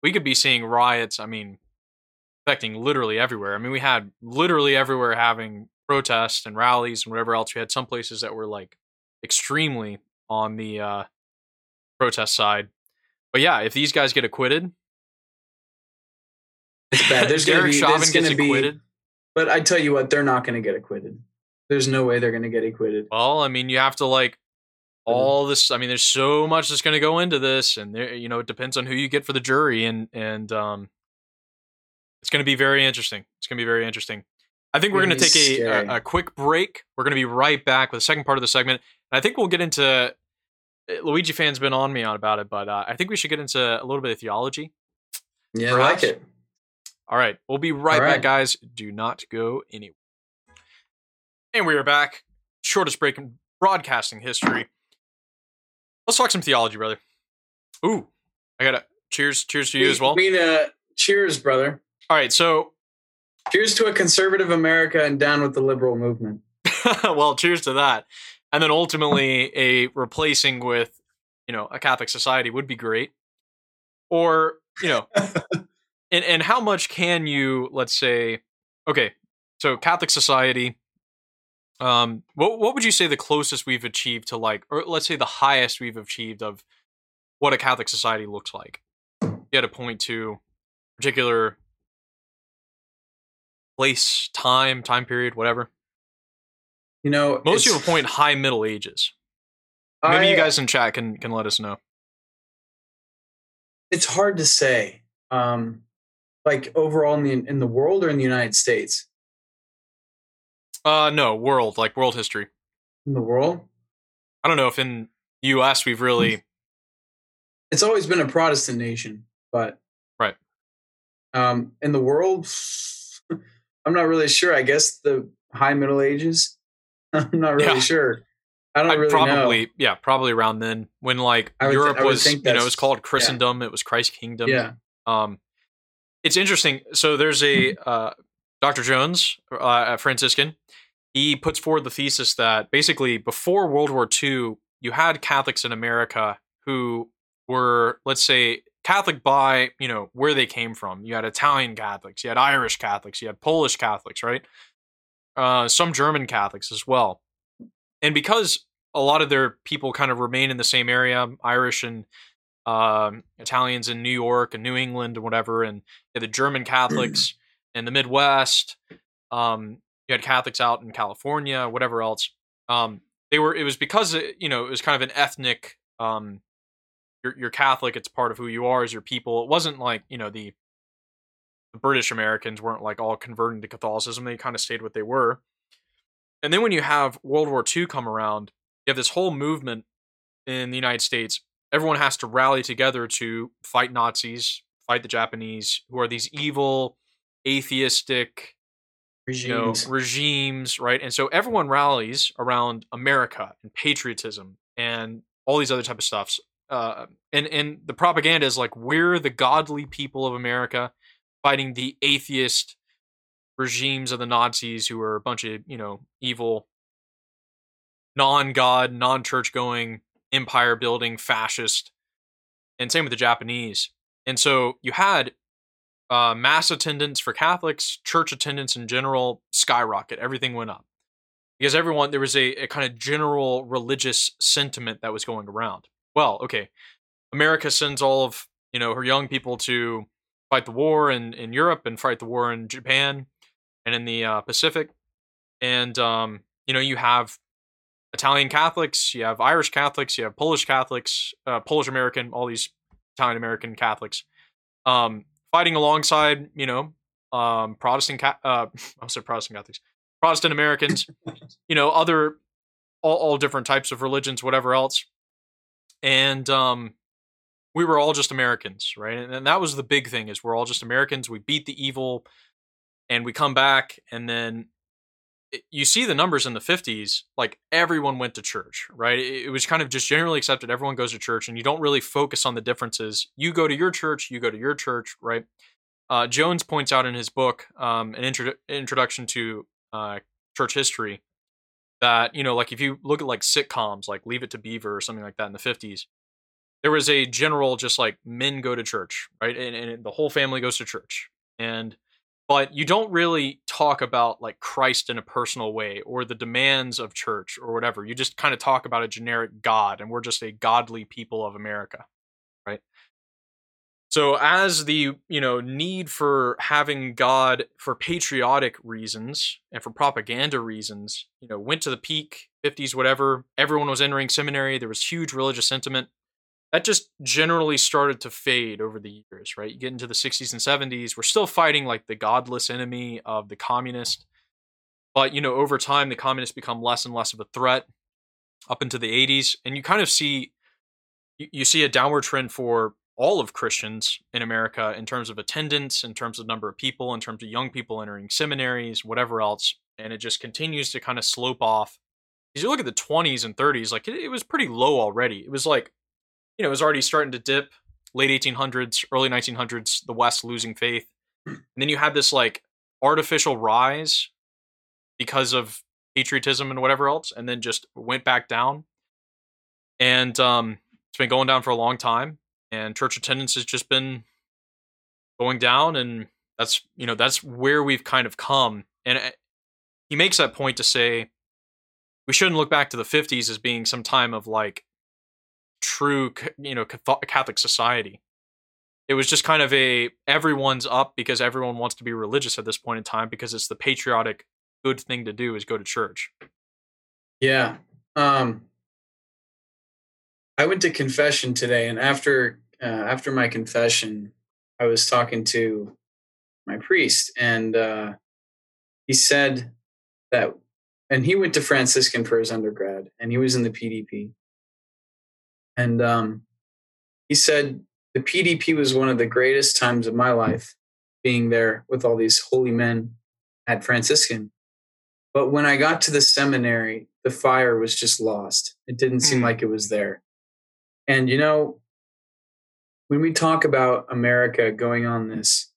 we could be seeing riots i mean affecting literally everywhere. I mean, we had literally everywhere having protests and rallies and whatever else. We had some places that were like extremely on the uh, protest side. But yeah, if these guys get acquitted, it's bad. There's Derek be, Chauvin gets acquitted. Be, but I tell you what, they're not going to get acquitted. There's no way they're going to get acquitted. Well, I mean, you have to like all this. I mean, there's so much that's going to go into this, and there, you know, it depends on who you get for the jury, and and um, it's going to be very interesting. It's going to be very interesting. I think we're going to take a, a, a, quick break. We're going to be right back with the second part of the segment. And I think we'll get into eh, Luigi fans been on me on about it, but uh, I think we should get into a little bit of theology. Yeah, perhaps. I like it. All right, we'll be right, right back, guys. Do not go anywhere. And we are back. Shortest break in broadcasting history. Let's talk some theology, brother. Ooh, I got to cheers. Cheers to you we, as well. I mean, uh, cheers, brother. All right, so cheers to a conservative America and down with the liberal movement. well, cheers to that. And then ultimately a replacing with, you know, a Catholic society would be great. Or you know, and and how much can you, let's say, okay, so Catholic society. Um, what what would you say the closest we've achieved to like, or let's say the highest we've achieved of what a Catholic society looks like? You had to point to particular place, time, time period, whatever. You know, most people point high Middle Ages. Maybe I, you guys in chat can can let us know. It's hard to say. Um, like overall in the in the world or in the United States. Uh, no, world like world history. In the world. I don't know if in U.S. we've really. It's always been a Protestant nation, but right. Um, in the world, I'm not really sure. I guess the High Middle Ages. I'm not really yeah. sure. I don't really probably, know. Yeah, probably around then when like Europe th- was, you know, it was called Christendom. Yeah. It was Christ's kingdom. Yeah. Um, it's interesting. So there's a mm-hmm. uh, Dr. Jones, uh, Franciscan. He puts forward the thesis that basically before World War II, you had Catholics in America who were, let's say, Catholic by you know where they came from. You had Italian Catholics, you had Irish Catholics, you had Polish Catholics, right? Uh, some German Catholics as well. And because a lot of their people kind of remain in the same area, Irish and um, Italians in New York and New England and whatever, and the German Catholics in the Midwest. Um, you had Catholics out in California, whatever else. Um, they were. It was because it, uh, you know it was kind of an ethnic. Um, you're, you're Catholic. It's part of who you are as your people. It wasn't like you know the, the British Americans weren't like all converting to Catholicism. They kind of stayed what they were. And then when you have World War II come around, you have this whole movement in the United States. Everyone has to rally together to fight Nazis, fight the Japanese, who are these evil, atheistic regimes, you know, regimes right? And so everyone rallies around America and patriotism and all these other type of stuffs. Uh, and and the propaganda is like we're the godly people of America fighting the atheist regimes of the Nazis who are a bunch of, you know, evil, non God, non church going, empire building, fascist. And same with the Japanese. And so you had uh, mass attendance for Catholics, church attendance in general skyrocket. Everything went up because everyone, there was a, a kind of general religious sentiment that was going around. Well, okay, America sends all of, you know, her young people to fight the war in, in Europe and fight the war in Japan and in the uh, Pacific. And um, you know, you have Italian Catholics, you have Irish Catholics, you have Polish Catholics, uh, Polish American, all these Italian American Catholics, um, fighting alongside, you know, um, Protestant, uh, I said Protestant Catholics, Protestant Americans, you know, other, all, all different types of religions, whatever else. And um, we were all just Americans, right? And, and that was the big thing is we're all just Americans. We beat the evil and we come back and then you see the numbers in the 50s like everyone went to church right? It was kind of just generally accepted everyone goes to church and you don't really focus on the differences. You go to your church you go to your church right? Uh, jones points out in his book um, an intro- introduction to uh, church history that you know like if you look at like sitcoms like leave it to beaver or something like that in the 50s there was a general just like men go to church right? And, and the whole family goes to church. And but you don't really talk about like Christ in a personal way or the demands of church or whatever. You just kind of talk about a generic God and we're just a godly people of America, right? So as the, you know, need for having God for patriotic reasons and for propaganda reasons, you know, went to the peak, 50s whatever, everyone was entering seminary, there was huge religious sentiment that just generally started to fade over the years, right? You get into the 60s and 70s, we're still fighting like the godless enemy of the communist. But, you know, over time, the communists become less and less of a threat up into the 80s. And you kind of see, you, see a downward trend for all of Christians in America in terms of attendance, in terms of number of people, in terms of young people entering seminaries, whatever else. And it just continues to kind of slope off. As you look at the 20s and 30s, like it, it was pretty low already. It was like you know, it was already starting to dip. Late 1800s, early 1900s, the West losing faith. And then you had this like artificial rise because of patriotism and whatever else, and then just went back down. And um, it's been going down for a long time. And church attendance has just been going down, and that's you know that's where we've kind of come. And uh, he makes that point to say we shouldn't look back to the 50s as being some time of like true you know catholic society it was just kind of a everyone's up because everyone wants to be religious at this point in time because it's the patriotic good thing to do is go to church yeah um i went to confession today and after uh, after my confession i was talking to my priest and uh he said that and he went to Franciscan for his undergrad, and he was in the PDP. And um, he said the PDP was one of the greatest times of my life, being there with all these holy men at Franciscan. But when I got to the seminary, the fire was just lost. It didn't seem hmm. like it was there. And you know, when we talk about America going on this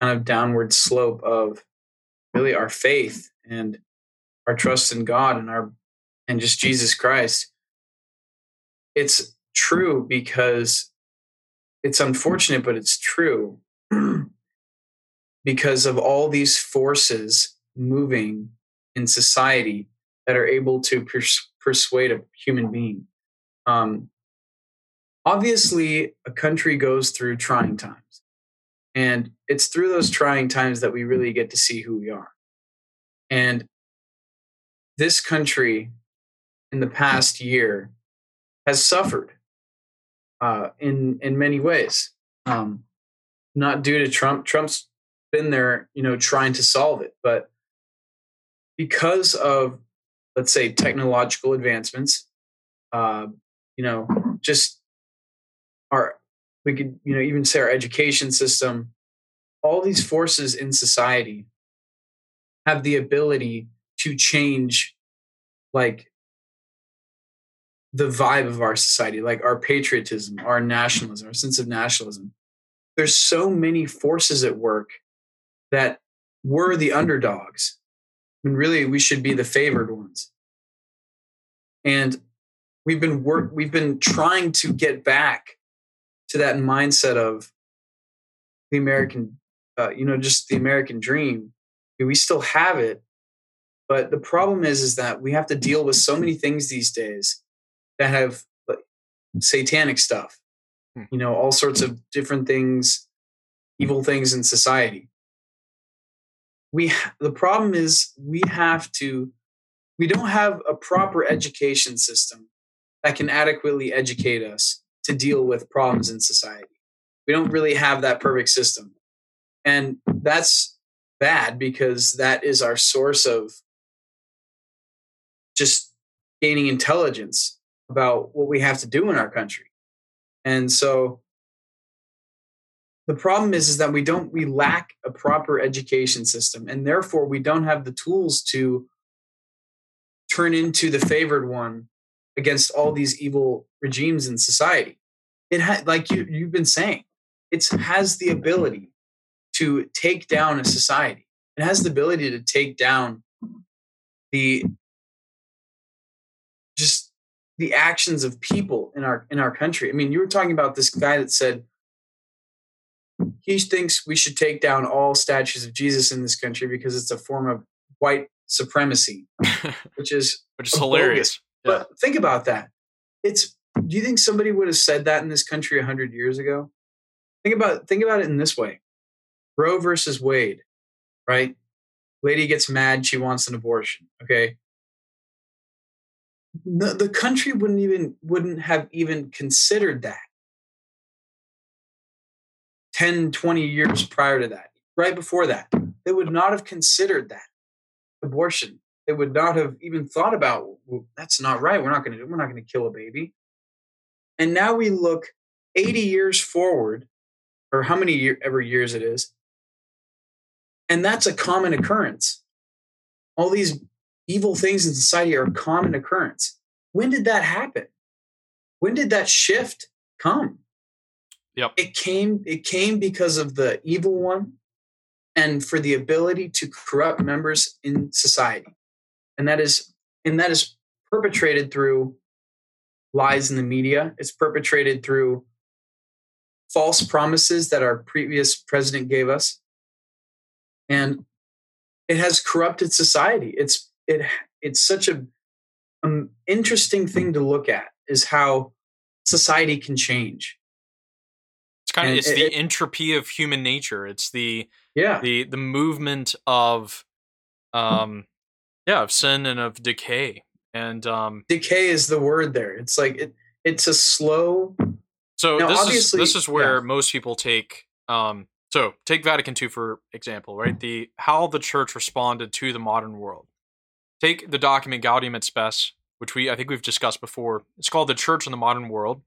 kind of downward slope of really our faith and our trust in God and our and just Jesus Christ. It's true because it's unfortunate, but it's true because of all these forces moving in society that are able to pers- persuade a human being. Um, obviously, a country goes through trying times, and it's through those trying times that we really get to see who we are. And this country in the past year has suffered uh, in in many ways. Um, not due to Trump. Trump's been there, you know, trying to solve it, but because of let's say technological advancements, uh, you know, just our we could you know even say our education system, all these forces in society have the ability to change like the vibe of our society, like our patriotism, our nationalism, our sense of nationalism. There's so many forces at work that we're the underdogs. And really we should be the favored ones. And we've been work we've been trying to get back to that mindset of the American uh, you know, just the American dream. We still have it, but the problem is, is that we have to deal with so many things these days that have like, satanic stuff, hmm. you know, all sorts of different things, evil things in society. We the problem is we have to we don't have a proper education system that can adequately educate us to deal with problems in society. We don't really have that perfect system. And that's bad because that is our source of just gaining intelligence about what we have to do in our country. And so the problem is is that we don't we lack a proper education system and therefore we don't have the tools to turn into the favored one against all these evil regimes in society. It ha- like you you've been saying, it has the ability to take down a society. It has the ability to take down the just the actions of people in our in our country. I mean, you were talking about this guy that said he thinks we should take down all statues of Jesus in this country because it's a form of white supremacy, which is which is hilarious. Yeah. But think about that. It's do you think somebody would have said that in this country 100 years ago? Think about think about it in this way. Roe versus Wade, right? Lady gets mad, she wants an abortion, okay? The, country wouldn't even wouldn't have even considered that. 10 20 years prior to that right before that they would not have considered that abortion. They would not have even thought about well, that's not right. We're not going to we're not going to kill a baby. And now we look 80 years forward or how many year, ever years it is and that's a common occurrence. All these evil things in society are a common occurrence. When did that happen? When did that shift come? Yep. It came it came because of the evil one and for the ability to corrupt members in society. And that is and that is perpetrated through lies in the media. It's perpetrated through false promises that our previous president gave us. And it has corrupted society. It's it it's such a um, interesting thing to look at is how society can change. It's kind of it's it, the it, entropy of human nature. It's the yeah the the movement of um yeah of sin and of decay and um decay is the word there. It's like it it's a slow. So now, this is this is where yeah. most people take um so take Vatican II for example, right? The how the church responded to the modern world. Take the document Gaudium et Spes, which we I think we've discussed before. It's called The Church in the Modern World,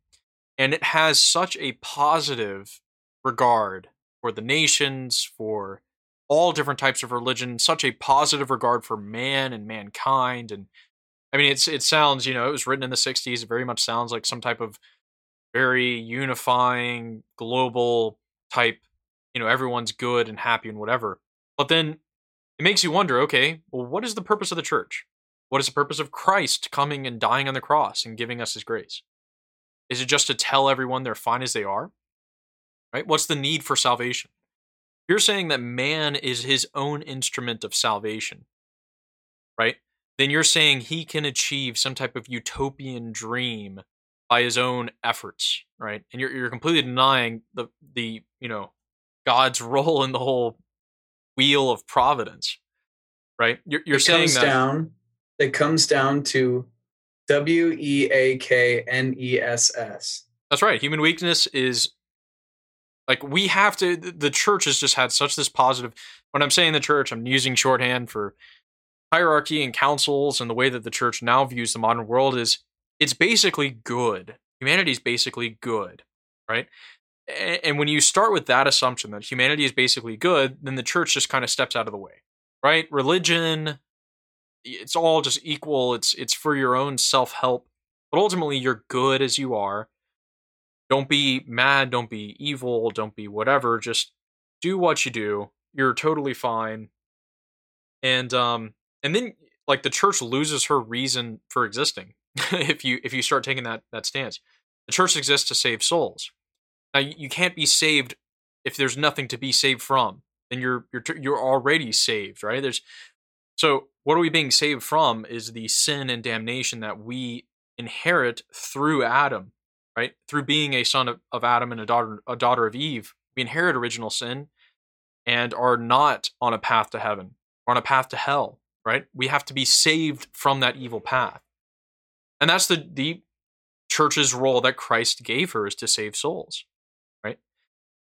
and it has such a positive regard for the nations, for all different types of religion, such a positive regard for man and mankind. And I mean it's it sounds, you know, it was written in the 60s, it very much sounds like some type of very unifying global type you know everyone's good and happy and whatever. But then it makes you wonder okay well what is the purpose of the church? What is the purpose of christ coming and dying on the cross and giving us his grace? Is it just to tell everyone they're fine as they are? Right? What's the need for salvation? You're saying that man is his own instrument of salvation right then you're saying he can achieve some type of utopian dream by his own efforts right? And you're, you're completely denying the the you know God's role in the whole wheel of providence, right? You're, you're saying that down. It comes down to W E A K N E S S. That's right. Human weakness is like we have to. The church has just had such this positive. When I'm saying the church, I'm using shorthand for hierarchy and councils and the way that the church now views the modern world is it's basically good. Humanity is basically good, right? And when you start with that assumption that humanity is basically good, then the church just kind of steps out of the way, right? Religion, it's all just equal. It's it's for your own self help, but ultimately you're good as you are. Don't be mad. Don't be evil. Don't be whatever. Just do what you do. You're totally fine. And um and then like the church loses her reason for existing if you if you start taking that that stance. The church exists to save souls now you can't be saved if there's nothing to be saved from. Then you're you're you're already saved, right? There's so what are we being saved from is the sin and damnation that we inherit through Adam, right? Through being a son of, of Adam and a daughter a daughter of Eve. We inherit original sin and are not on a path to heaven. We're on a path to hell, right? We have to be saved from that evil path. And that's the the church's role that Christ gave her is to save souls.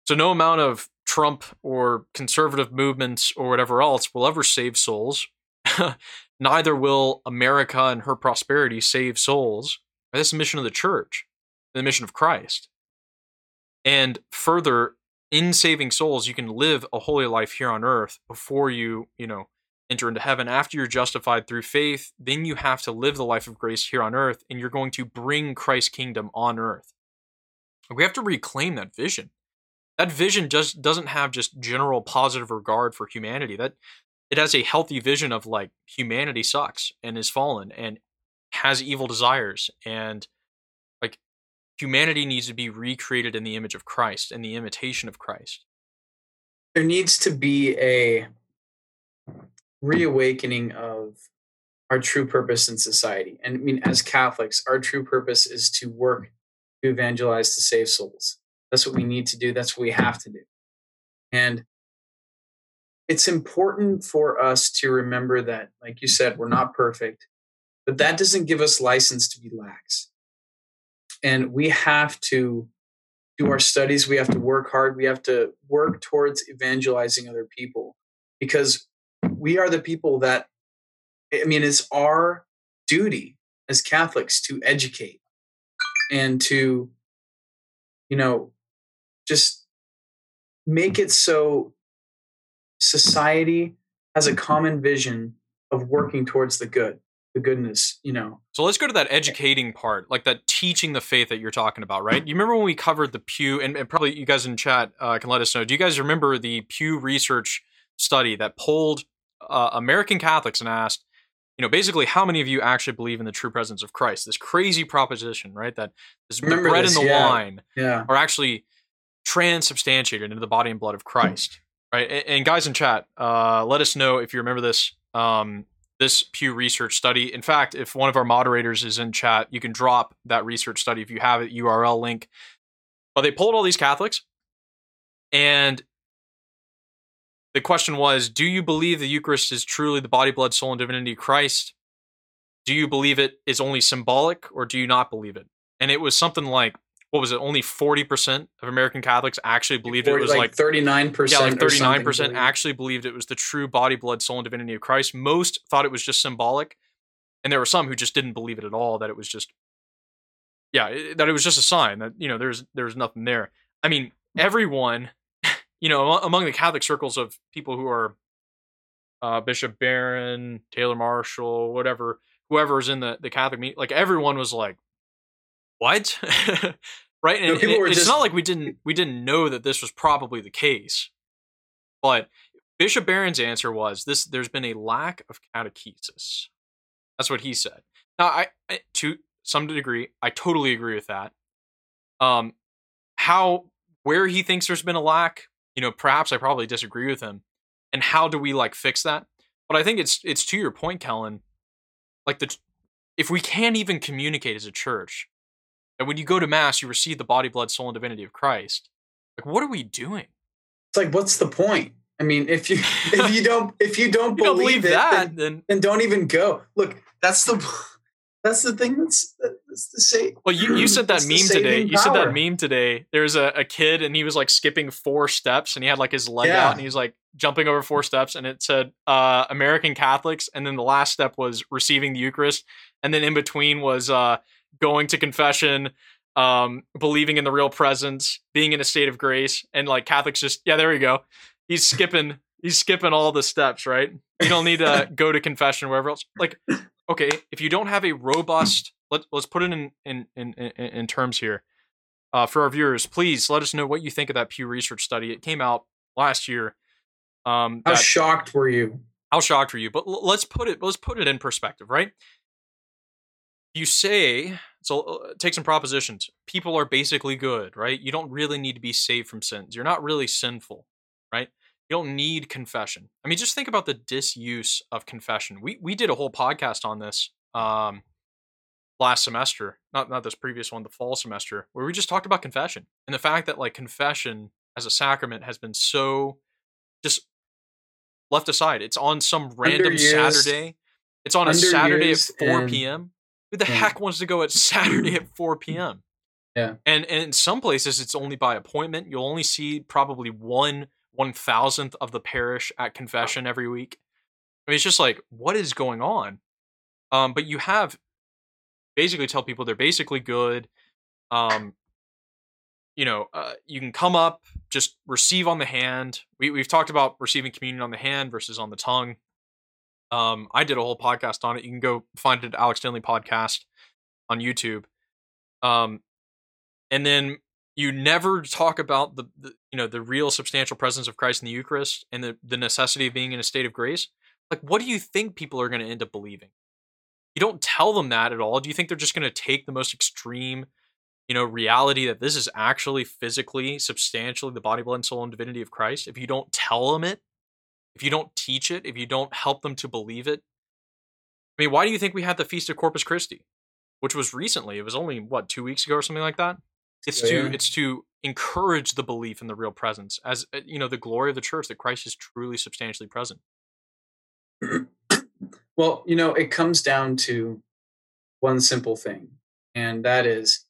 So no amount of Trump or conservative movements or whatever else will ever save souls. Neither will America and her prosperity save souls. This is the mission of the church, the mission of Christ. And further, in saving souls, you can live a holy life here on earth before you, you know, enter into heaven. After you're justified through faith, then you have to live the life of grace here on earth, and you're going to bring Christ's kingdom on earth. We have to reclaim that vision that vision just doesn't have just general positive regard for humanity. That it has a healthy vision of like humanity sucks and is fallen and has evil desires and like humanity needs to be recreated in the image of Christ and the imitation of Christ. There needs to be a reawakening of our true purpose in society. And I mean, as Catholics, our true purpose is to work to evangelize to save souls. That's what we need to do. That's what we have to do. And it's important for us to remember that, like you said, we're not perfect, but that doesn't give us license to be lax. And we have to do our studies. We have to work hard. We have to work towards evangelizing other people because we are the people that, I mean, it's our duty as Catholics to educate and to, you know, just make it so society has a common vision of working towards the good the goodness you know? So let's go to that educating part like that teaching the faith that you're talking about right? You remember when we covered the pew and, and probably you guys in chat uh, can let us know. Do you guys remember the pew research study that polled uh, american catholics and asked you know basically how many of you actually believe in the true presence of christ? This crazy proposition right? That this bread this, and the yeah. wine yeah. are actually transubstantiated into the body and blood of Christ. Right. And, and guys in chat, uh, let us know if you remember this. Um, this Pew Research study. In fact, if one of our moderators is in chat, you can drop that research study if you have it, URL link. But they pulled all these Catholics, and the question was Do you believe the Eucharist is truly the body, blood, soul, and divinity of Christ? Do you believe it is only symbolic, or do you not believe it? And it was something like what was it? Only forty percent of American Catholics actually believed 40, it was like thirty nine percent. Yeah, like thirty nine percent actually believed it was the true body, blood, soul, and divinity of Christ. Most thought it was just symbolic, and there were some who just didn't believe it at all. That it was just, yeah, that it was just a sign that you know there's there's nothing there. I mean, everyone, you know, among the Catholic circles of people who are uh, Bishop Barron, Taylor Marshall, whatever, whoever's in the the Catholic meet, like everyone was like, what? right? And, no, and it's just... not like we didn't we didn't know that this was probably the case, but Bishop Barron's answer was this: there's been a lack of catechesis. That's what he said. Now, I, I to some degree, I totally agree with that. Um, how where he thinks there's been a lack, you know, perhaps I probably disagree with him. And how do we like fix that? But I think it's it's to your point, Kellen. Like the if we can't even communicate as a church, and when you go to mass, you receive the body, blood, soul, and divinity of Christ. Like, what are we doing? It's like, what's the point? I mean, if you if you don't if you don't, you believe, don't believe it, that, then, then, then don't even go. Look, that's the that's the thing that's that's the same. Well, you, you sent that meme today. You said that meme today. There's a, a kid and he was like skipping four steps and he had like his leg yeah. out and he was like jumping over four steps and it said uh, American Catholics and then the last step was receiving the Eucharist and then in between was uh, going to confession, um, believing in the real presence, being in a state of grace, and like Catholics just yeah, there you go. He's skipping he's skipping all the steps, right? You don't need to go to confession wherever else. Like, okay, if you don't have a robust let let's put it in in in in, terms here. Uh, for our viewers, please let us know what you think of that Pew Research study. It came out last year. Um, how that, shocked were you? How shocked were you? But l- let's put it let's put it in perspective, right? You say so uh, take some propositions people are basically good right? You don't really need to be saved from sins. You're not really sinful right? You don't need confession. I mean just think about the disuse of confession. We we did a whole podcast on this um last semester not not this previous one the fall semester where we just talked about confession and the fact that like confession as a sacrament has been so just left aside. It's on some random Underused. saturday. It's on a saturday at 4 p.m who the yeah. heck wants to go at Saturday at 4 p.m.? Yeah. And and in some places it's only by appointment. You'll only see probably one one thousandth of the parish at confession every week. I mean, it's just like, what is going on? Um, but you have basically tell people they're basically good. Um, you know, uh, you can come up, just receive on the hand. We, we've talked about receiving communion on the hand versus on the tongue. Um, I did a whole podcast on it. You can go find it Alex Stanley podcast on YouTube. Um, and then you never talk about the, the, you know the real substantial presence of Christ in the Eucharist and the the necessity of being in a state of grace. Like, what do you think people are going to end up believing? You don't tell them that at all. Do you think they're just going to take the most extreme, you know, reality that this is actually physically, substantially the body, blood, and soul and divinity of Christ? If you don't tell them it, if you don't teach it, if you don't help them to believe it, I mean, why do you think we had the Feast of Corpus Christi, which was recently? It was only what two weeks ago or something like that. It's yeah. to it's to encourage the belief in the real presence, as uh, you know, the glory of the church that Christ is truly substantially present. well, you know, it comes down to one simple thing, and that is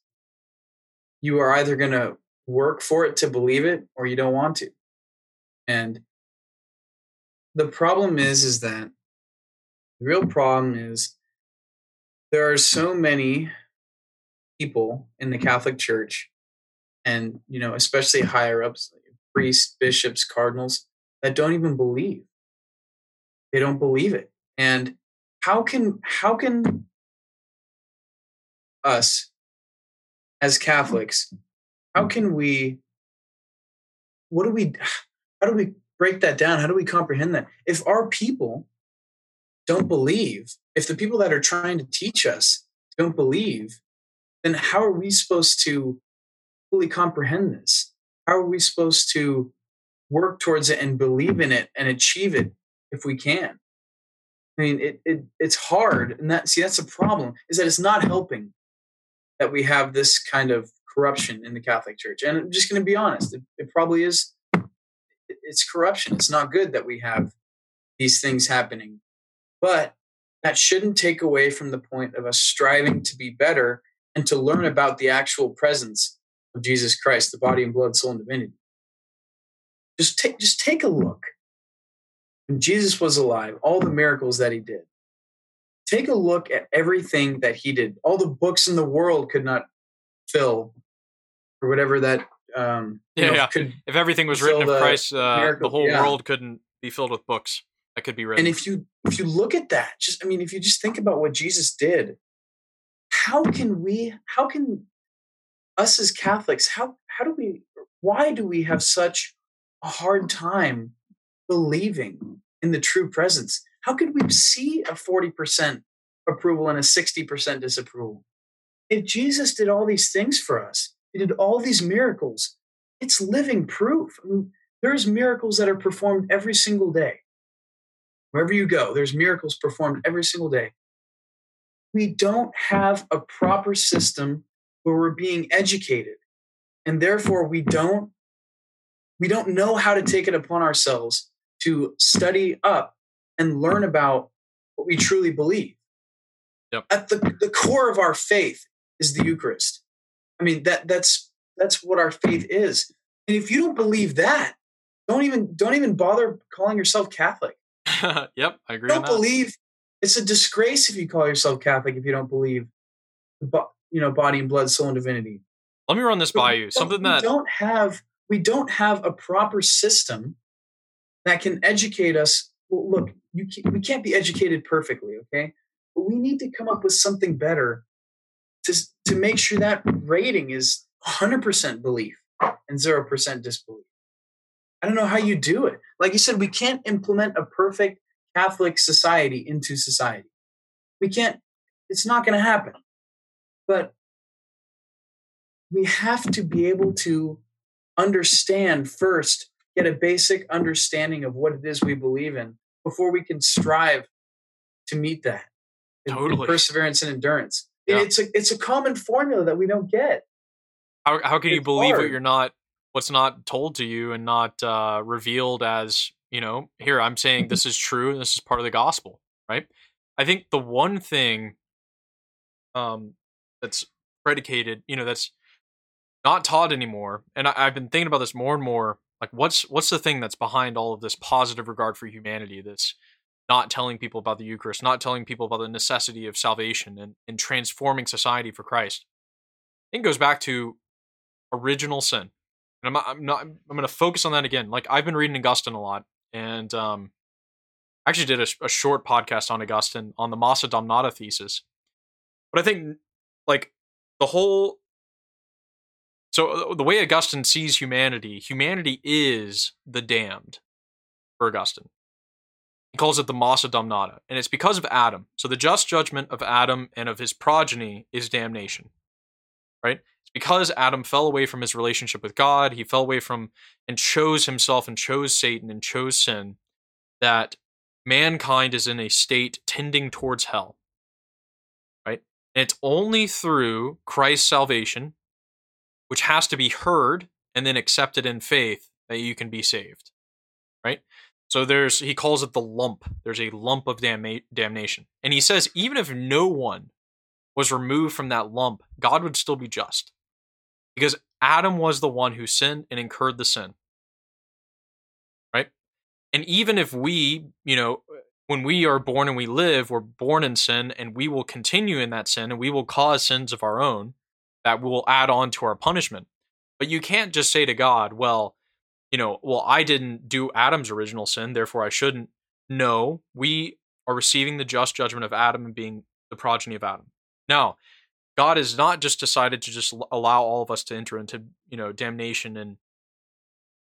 you are either going to work for it to believe it or you don't want to. And the problem is is that the real problem is there are so many people in the Catholic Church and you know especially higher ups like priests bishops cardinals that don't even believe. They don't believe it. And how can how can us as catholics how can we what do we how do we break that down? How do we comprehend that? If our people don't believe, if the people that are trying to teach us don't believe, then how are we supposed to fully comprehend this? how are we supposed to work towards it and believe in it and achieve it if we can? I mean, it, it it's hard, and that see that's a problem is that it's not helping that we have this kind of corruption in the Catholic Church. And I'm just going to be honest, it, it probably is. It's corruption. It's not good that we have these things happening, but that shouldn't take away from the point of us striving to be better and to learn about the actual presence of Jesus Christ, the body and blood, soul, and divinity. Just take just take a look. When Jesus was alive, all the miracles that he did. Take a look at everything that he did. All the books in the world could not fill, or whatever that. Um, yeah, know, yeah. If everything was written of Christ, uh, the whole yeah. world couldn't be filled with books that could be written. And if you if you look at that, just I mean, if you just think about what Jesus did, how can we? How can us as Catholics? How how do we? Why do we have such a hard time believing in the true presence? How could we see a forty percent approval and a sixty percent disapproval? If Jesus did all these things for us, he did all these miracles. It's living proof. I mean, there's miracles that are performed every single day. Wherever you go, there's miracles performed every single day. We don't have a proper system where we're being educated. And therefore we don't we don't know how to take it upon ourselves to study up and learn about what we truly believe. Yep. At the, the core of our faith is the Eucharist. I mean that that's that's what our faith is. And if you don't believe that, don't even don't even bother calling yourself Catholic. yep, I agree. Don't believe it's a disgrace if you call yourself Catholic if you don't believe the you know body and blood, soul and divinity. Let me run this by you. Something that we don't have we don't have a proper system that can educate us. Well, look, you can, we can't be educated perfectly, okay? But we need to come up with something better to to make sure that rating is 100% belief and 0% disbelief. I don't know how you do it. Like you said, we can't implement a perfect Catholic society into society. We can't, it's not going to happen. But we have to be able to understand first, get a basic understanding of what it is we believe in before we can strive to meet that. Totally. perseverance and endurance. Yeah. It's a it's a common formula that we don't get. How how can it's you believe hard. what you're not what's not told to you and not uh, revealed as you know here i'm saying this is true and this is part of the gospel right i think the one thing um that's predicated you know that's not taught anymore and I, i've been thinking about this more and more like what's what's the thing that's behind all of this positive regard for humanity this not telling people about the eucharist not telling people about the necessity of salvation and, and transforming society for christ I it goes back to original sin and I'm, I'm not. I'm going to focus on that again. Like I've been reading Augustine a lot, and um, actually did a, a short podcast on Augustine on the Massa Damnata thesis. But I think like the whole. So uh, the way Augustine sees humanity, humanity is the damned for Augustine. He calls it the Massa Damnata, and it's because of Adam. So the just judgment of Adam and of his progeny is damnation. Right? It's because Adam fell away from his relationship with God, he fell away from and chose himself and chose Satan and chose sin, that mankind is in a state tending towards hell. Right? And it's only through Christ's salvation, which has to be heard and then accepted in faith, that you can be saved. So there's he calls it the lump. There's a lump of damna- damnation. And he says even if no one was removed from that lump, God would still be just because Adam was the one who sinned and incurred the sin. Right? And even if we, you know, when we are born and we live, we're born in sin and we will continue in that sin and we will cause sins of our own that will add on to our punishment. But you can't just say to God, well, you know, well, I didn't do Adam's original sin, therefore I shouldn't. No, we are receiving the just judgment of Adam and being the progeny of Adam. Now, God has not just decided to just allow all of us to enter into, you know, damnation and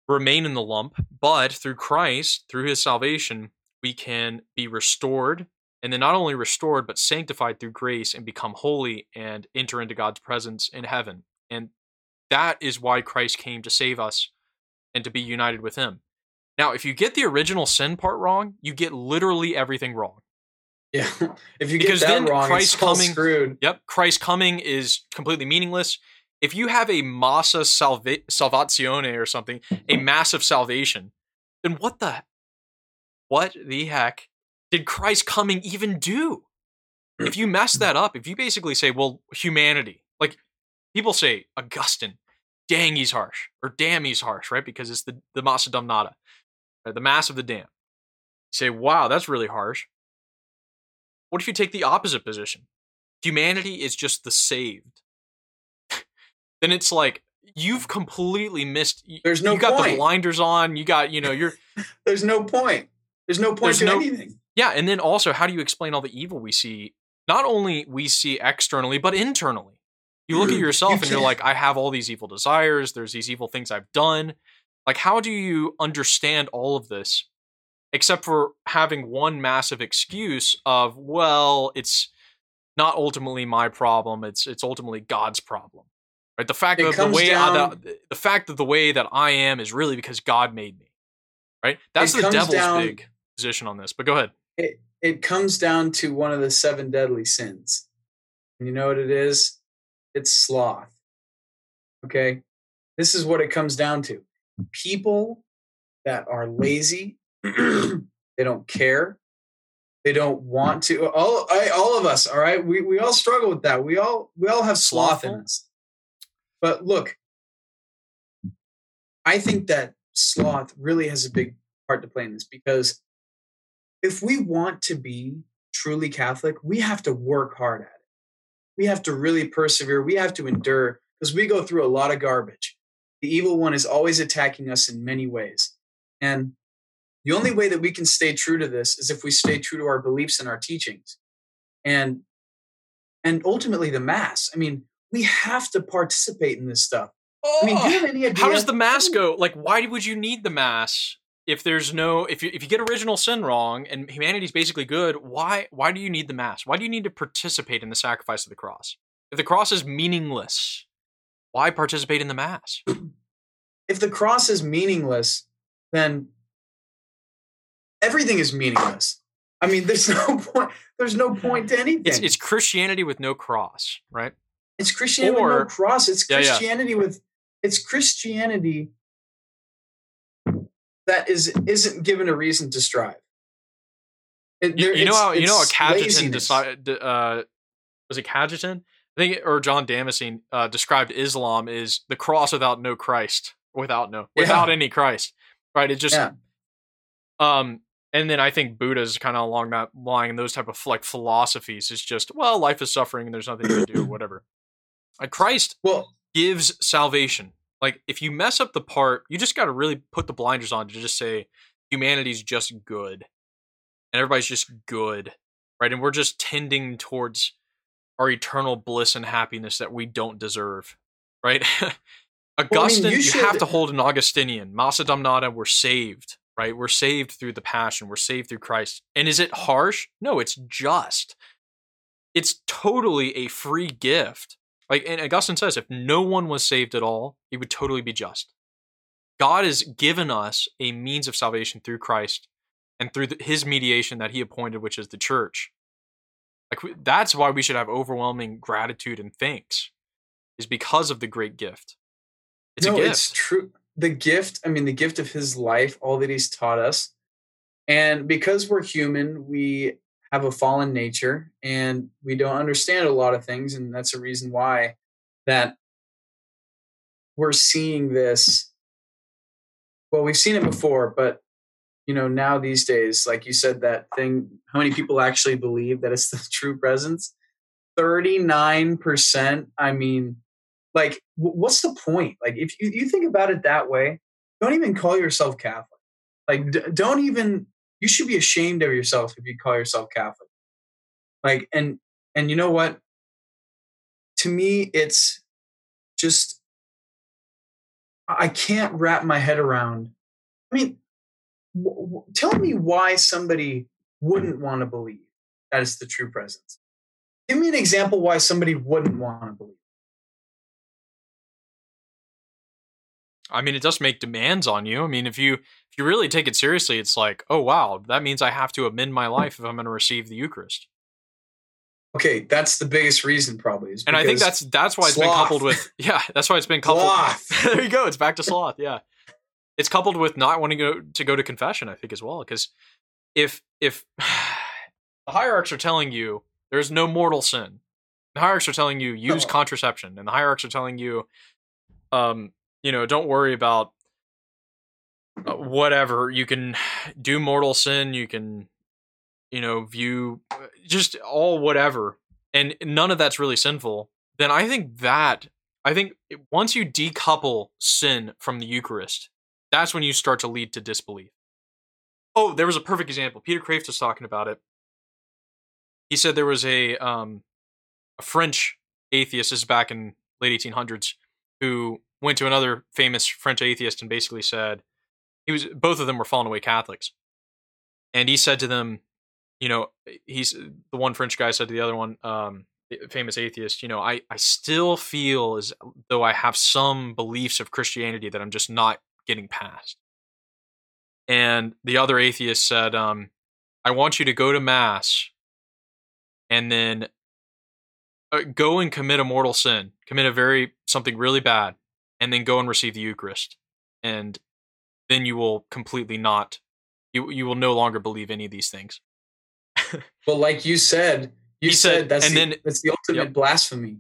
remain in the lump, but through Christ, through his salvation, we can be restored and then not only restored but sanctified through grace and become holy and enter into God's presence in heaven. And that is why Christ came to save us and to be united with him. Now, if you get the original sin part wrong, you get literally everything wrong. Yeah. If you because get that then wrong, Christ coming, screwed. Yep. Christ coming is completely meaningless. If you have a massa salva- salvazione or something, a massive salvation, then what the what the heck did Christ coming even do? If you mess that up, if you basically say, well, humanity, like people say, Augustine, dang, he's harsh, or damn, he's harsh, right? Because it's the, the Massa Damnata, right? the mass of the damn. You say, wow, that's really harsh. What if you take the opposite position? Humanity is just the saved. then it's like you've completely missed. There's no. You got point. the blinders on. You got you know you're. There's no point. There's no point There's to no, anything. Yeah, and then also, how do you explain all the evil we see? Not only we see externally, but internally. You look at yourself you and you're like, I have all these evil desires. There's these evil things I've done. Like, how do you understand all of this except for having one massive excuse of well it's not ultimately my problem it's it's ultimately god's problem. Right? The fact that the way down, I, the, the fact that the way that i am is really because god made me. Right? That's the devil's down, big position on this but go ahead. It, it comes down to one of the seven deadly sins. You know what it is it's sloth okay this is what it comes down to people that are lazy they don't care. They don't want to. All I, all of us, all right. We we all struggle with that. We all we all have sloth in us. But look, I think that sloth really has a big part to play in this because if we want to be truly Catholic, we have to work hard at it. We have to really persevere. We have to endure because we go through a lot of garbage. The evil one is always attacking us in many ways. And the only way that we can stay true to this is if we stay true to our beliefs and our teachings. And and ultimately the mass. I mean, we have to participate in this stuff. Oh, I mean, do you have any idea? How does the mass go? Like, why would you need the mass if there's no if you if you get original sin wrong and humanity's basically good? Why why do you need the mass? Why do you need to participate in the sacrifice of the cross? If the cross is meaningless, why participate in the mass? If the cross is meaningless, then everything is meaningless. I mean, there's no point. There's no point to anything. It's, it's Christianity with no cross, right? It's Christianity or, with no cross. It's Christianity yeah, yeah. with it's Christianity that is isn't given a reason to strive. It, there, you, you know how you know how Cajetan decided. Uh, was it Cajetan? I think, or John Damascene uh, described Islam is the cross without no Christ, without no, without yeah. any Christ, right? It just, um, and then I think Buddha's kind of along that line, and those type of like philosophies is just well, life is suffering and there's nothing you can do, whatever. Like Christ well gives salvation. Like if you mess up the part, you just got to really put the blinders on to just say humanity's just good, and everybody's just good, right? And we're just tending towards our eternal bliss and happiness that we don't deserve, right? Augustine, well, I mean, you, you have to hold an Augustinian. Massa Damnata, we're saved right? We're saved through the passion, we're saved through Christ. And is it harsh? No, it's just. It's totally a free gift. Like and Augustine says, if no one was saved at all, he would totally be just. God has given us a means of salvation through Christ and through the, his mediation that he appointed, which is the church. Like that's why we should have overwhelming gratitude and thanks, is because of the great gift. It's no. It's true the gift, I mean, the gift of his life, all that he's taught us. And because we're human, we have a fallen nature and we don't understand a lot of things. And that's a reason why that we're seeing this. Well, we've seen it before, but you know, now these days, like you said, that thing, how many people actually believe that it's the true presence? 39%. I mean, like what's the point like if you, you think about it that way don't even call yourself catholic like d- don't even you should be ashamed of yourself if you call yourself catholic. Like and and you know what? To me it's just i can't wrap my head around i mean w- w- tell me why somebody wouldn't want to believe that it's the true presence. Give me an example why somebody wouldn't want to believe. I mean, it does make demands on you. I mean, if you you really take it seriously, it's like, oh wow, that means I have to amend my life if I'm going to receive the Eucharist. Okay, that's the biggest reason, probably. and I think that's that's why it's sloth. been coupled with yeah, that's why it's been coupled. there you go. It's back to sloth. Yeah, it's coupled with not wanting to go to, go to confession. I think as well because if if the hierarchs are telling you there's no mortal sin, the hierarchs are telling you use oh. contraception, and the hierarchs are telling you, um, you know, don't worry about uh, whatever. You can do mortal sin. You can you know, view uh, just all whatever, and none of that's really sinful, then I think that I think once you decouple sin from the Eucharist, that's when you start to lead to disbelief. Oh, there was a perfect example. Peter Kreeft was talking about it. He said there was a um, a French atheist, this is back in late 1800s, who went to another famous French atheist and basically said he was both of them were fallen away Catholics, and he said to them, you know, he's the one French guy said to the other one, um, famous atheist, you know, I, I still feel as though I have some beliefs of Christianity that I'm just not getting past. And the other atheist said, um, I want you to go to mass and then uh, go and commit a mortal sin, commit a very something really bad, and then go and receive the Eucharist. And then you will completely not you you will no longer believe any of these things. but like you said, you said, said, that's and the, then that's the ultimate yep. blasphemy.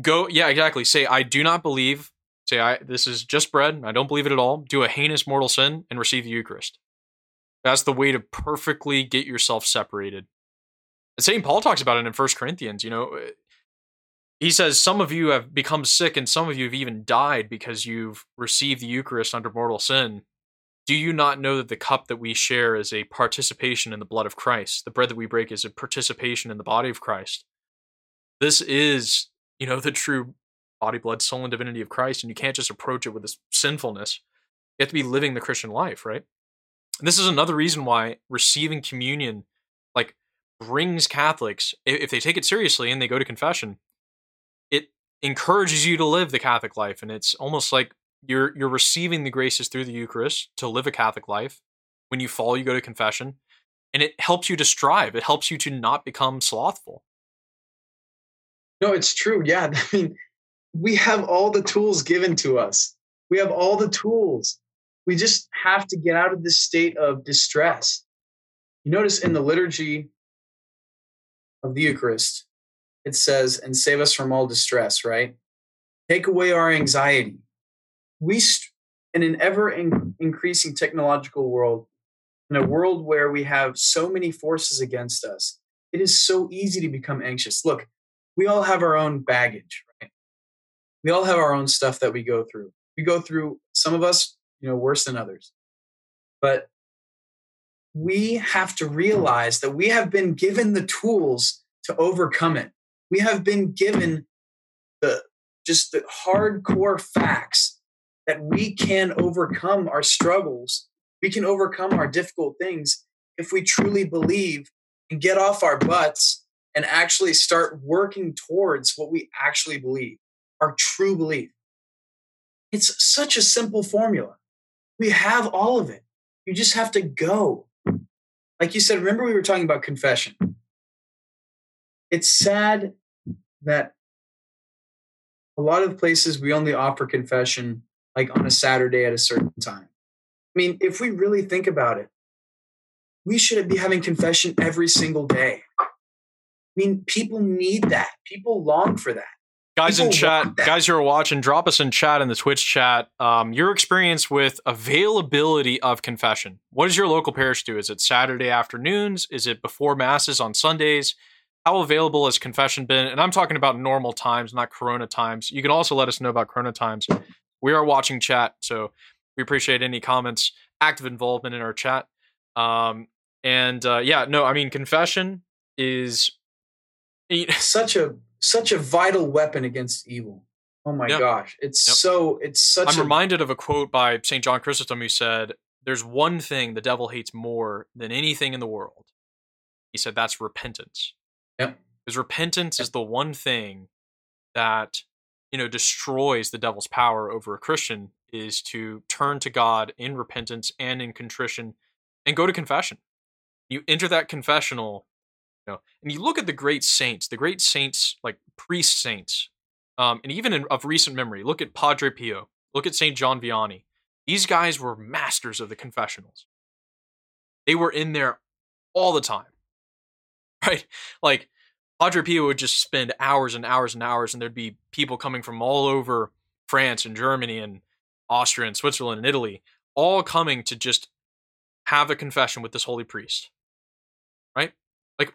Go, yeah, exactly. Say, I do not believe. Say, I this is just bread. I don't believe it at all. Do a heinous mortal sin and receive the Eucharist. That's the way to perfectly get yourself separated. And St. Paul talks about it in First Corinthians. You know, uh, he says some of you have become sick and some of you have even died because you've received the Eucharist under mortal sin. Do you not know that the cup that we share is a participation in the blood of Christ? The bread that we break is a participation in the body of Christ. This is, you know, the true body, blood, soul, and divinity of Christ, and you can't just approach it with this sinfulness. You have to be living the Christian life, right? And this is another reason why receiving communion, like, brings Catholics, if they take it seriously and they go to confession, it encourages you to live the Catholic life. And it's almost like you're you're receiving the graces through the Eucharist to live a Catholic life. When you fall, you go to confession, and it helps you to strive. It helps you to not become slothful. No, it's true. Yeah, I mean, we have all the tools given to us. We have all the tools. We just have to get out of this state of distress. You notice in the liturgy of the Eucharist, it says, and save us from all distress, right? Take away our anxiety we in an ever in- increasing technological world in a world where we have so many forces against us it is so easy to become anxious. Look we all have our own baggage right? We all have our own stuff that we go through. We go through some of us you know worse than others. But we have to realize that we have been given the tools to overcome it. We have been given the just the hardcore facts that we can overcome our struggles, we can overcome our difficult things if we truly believe and get off our butts and actually start working towards what we actually believe, our true belief. It's such a simple formula. We have all of it. You just have to go. Like you said, remember we were talking about confession. It's sad that a lot of places we only offer confession like on a Saturday at a certain time. I mean, if we really think about it, we should be having confession every single day. I mean, people need that. People long for that. Guys people in chat, guys who are watching, drop us in chat in the Twitch chat. Um, your experience with availability of confession. What does your local parish do? Is it Saturday afternoons? Is it before masses on Sundays? How available has confession been? And I'm talking about normal times, not Corona times. You can also let us know about Corona times we are watching chat, so we appreciate any comments, active involvement in our chat. Um, and uh, yeah, no, I mean, confession is such a such a vital weapon against evil. Oh my yep. gosh, it's yep. so it's such. I'm a... reminded of a quote by Saint John Chrysostom who said, "There's one thing the devil hates more than anything in the world." He said that's repentance. Yep. Because repentance yep. is the one thing that you know destroys the devil's power over a Christian is to turn to God in repentance and in contrition and go to confession. You enter that confessional, you know, and you look at the great saints, the great saints like priest saints, um, and even in, of recent memory. Look at Padre Pio. Look at Saint John Vianney. These guys were masters of the confessionals. They were in there all the time, right? Like Padre Pio would just spend hours and hours and hours, and there'd be people coming from all over France and Germany and Austria and Switzerland and Italy, all coming to just have a confession with this holy priest. Right? Like,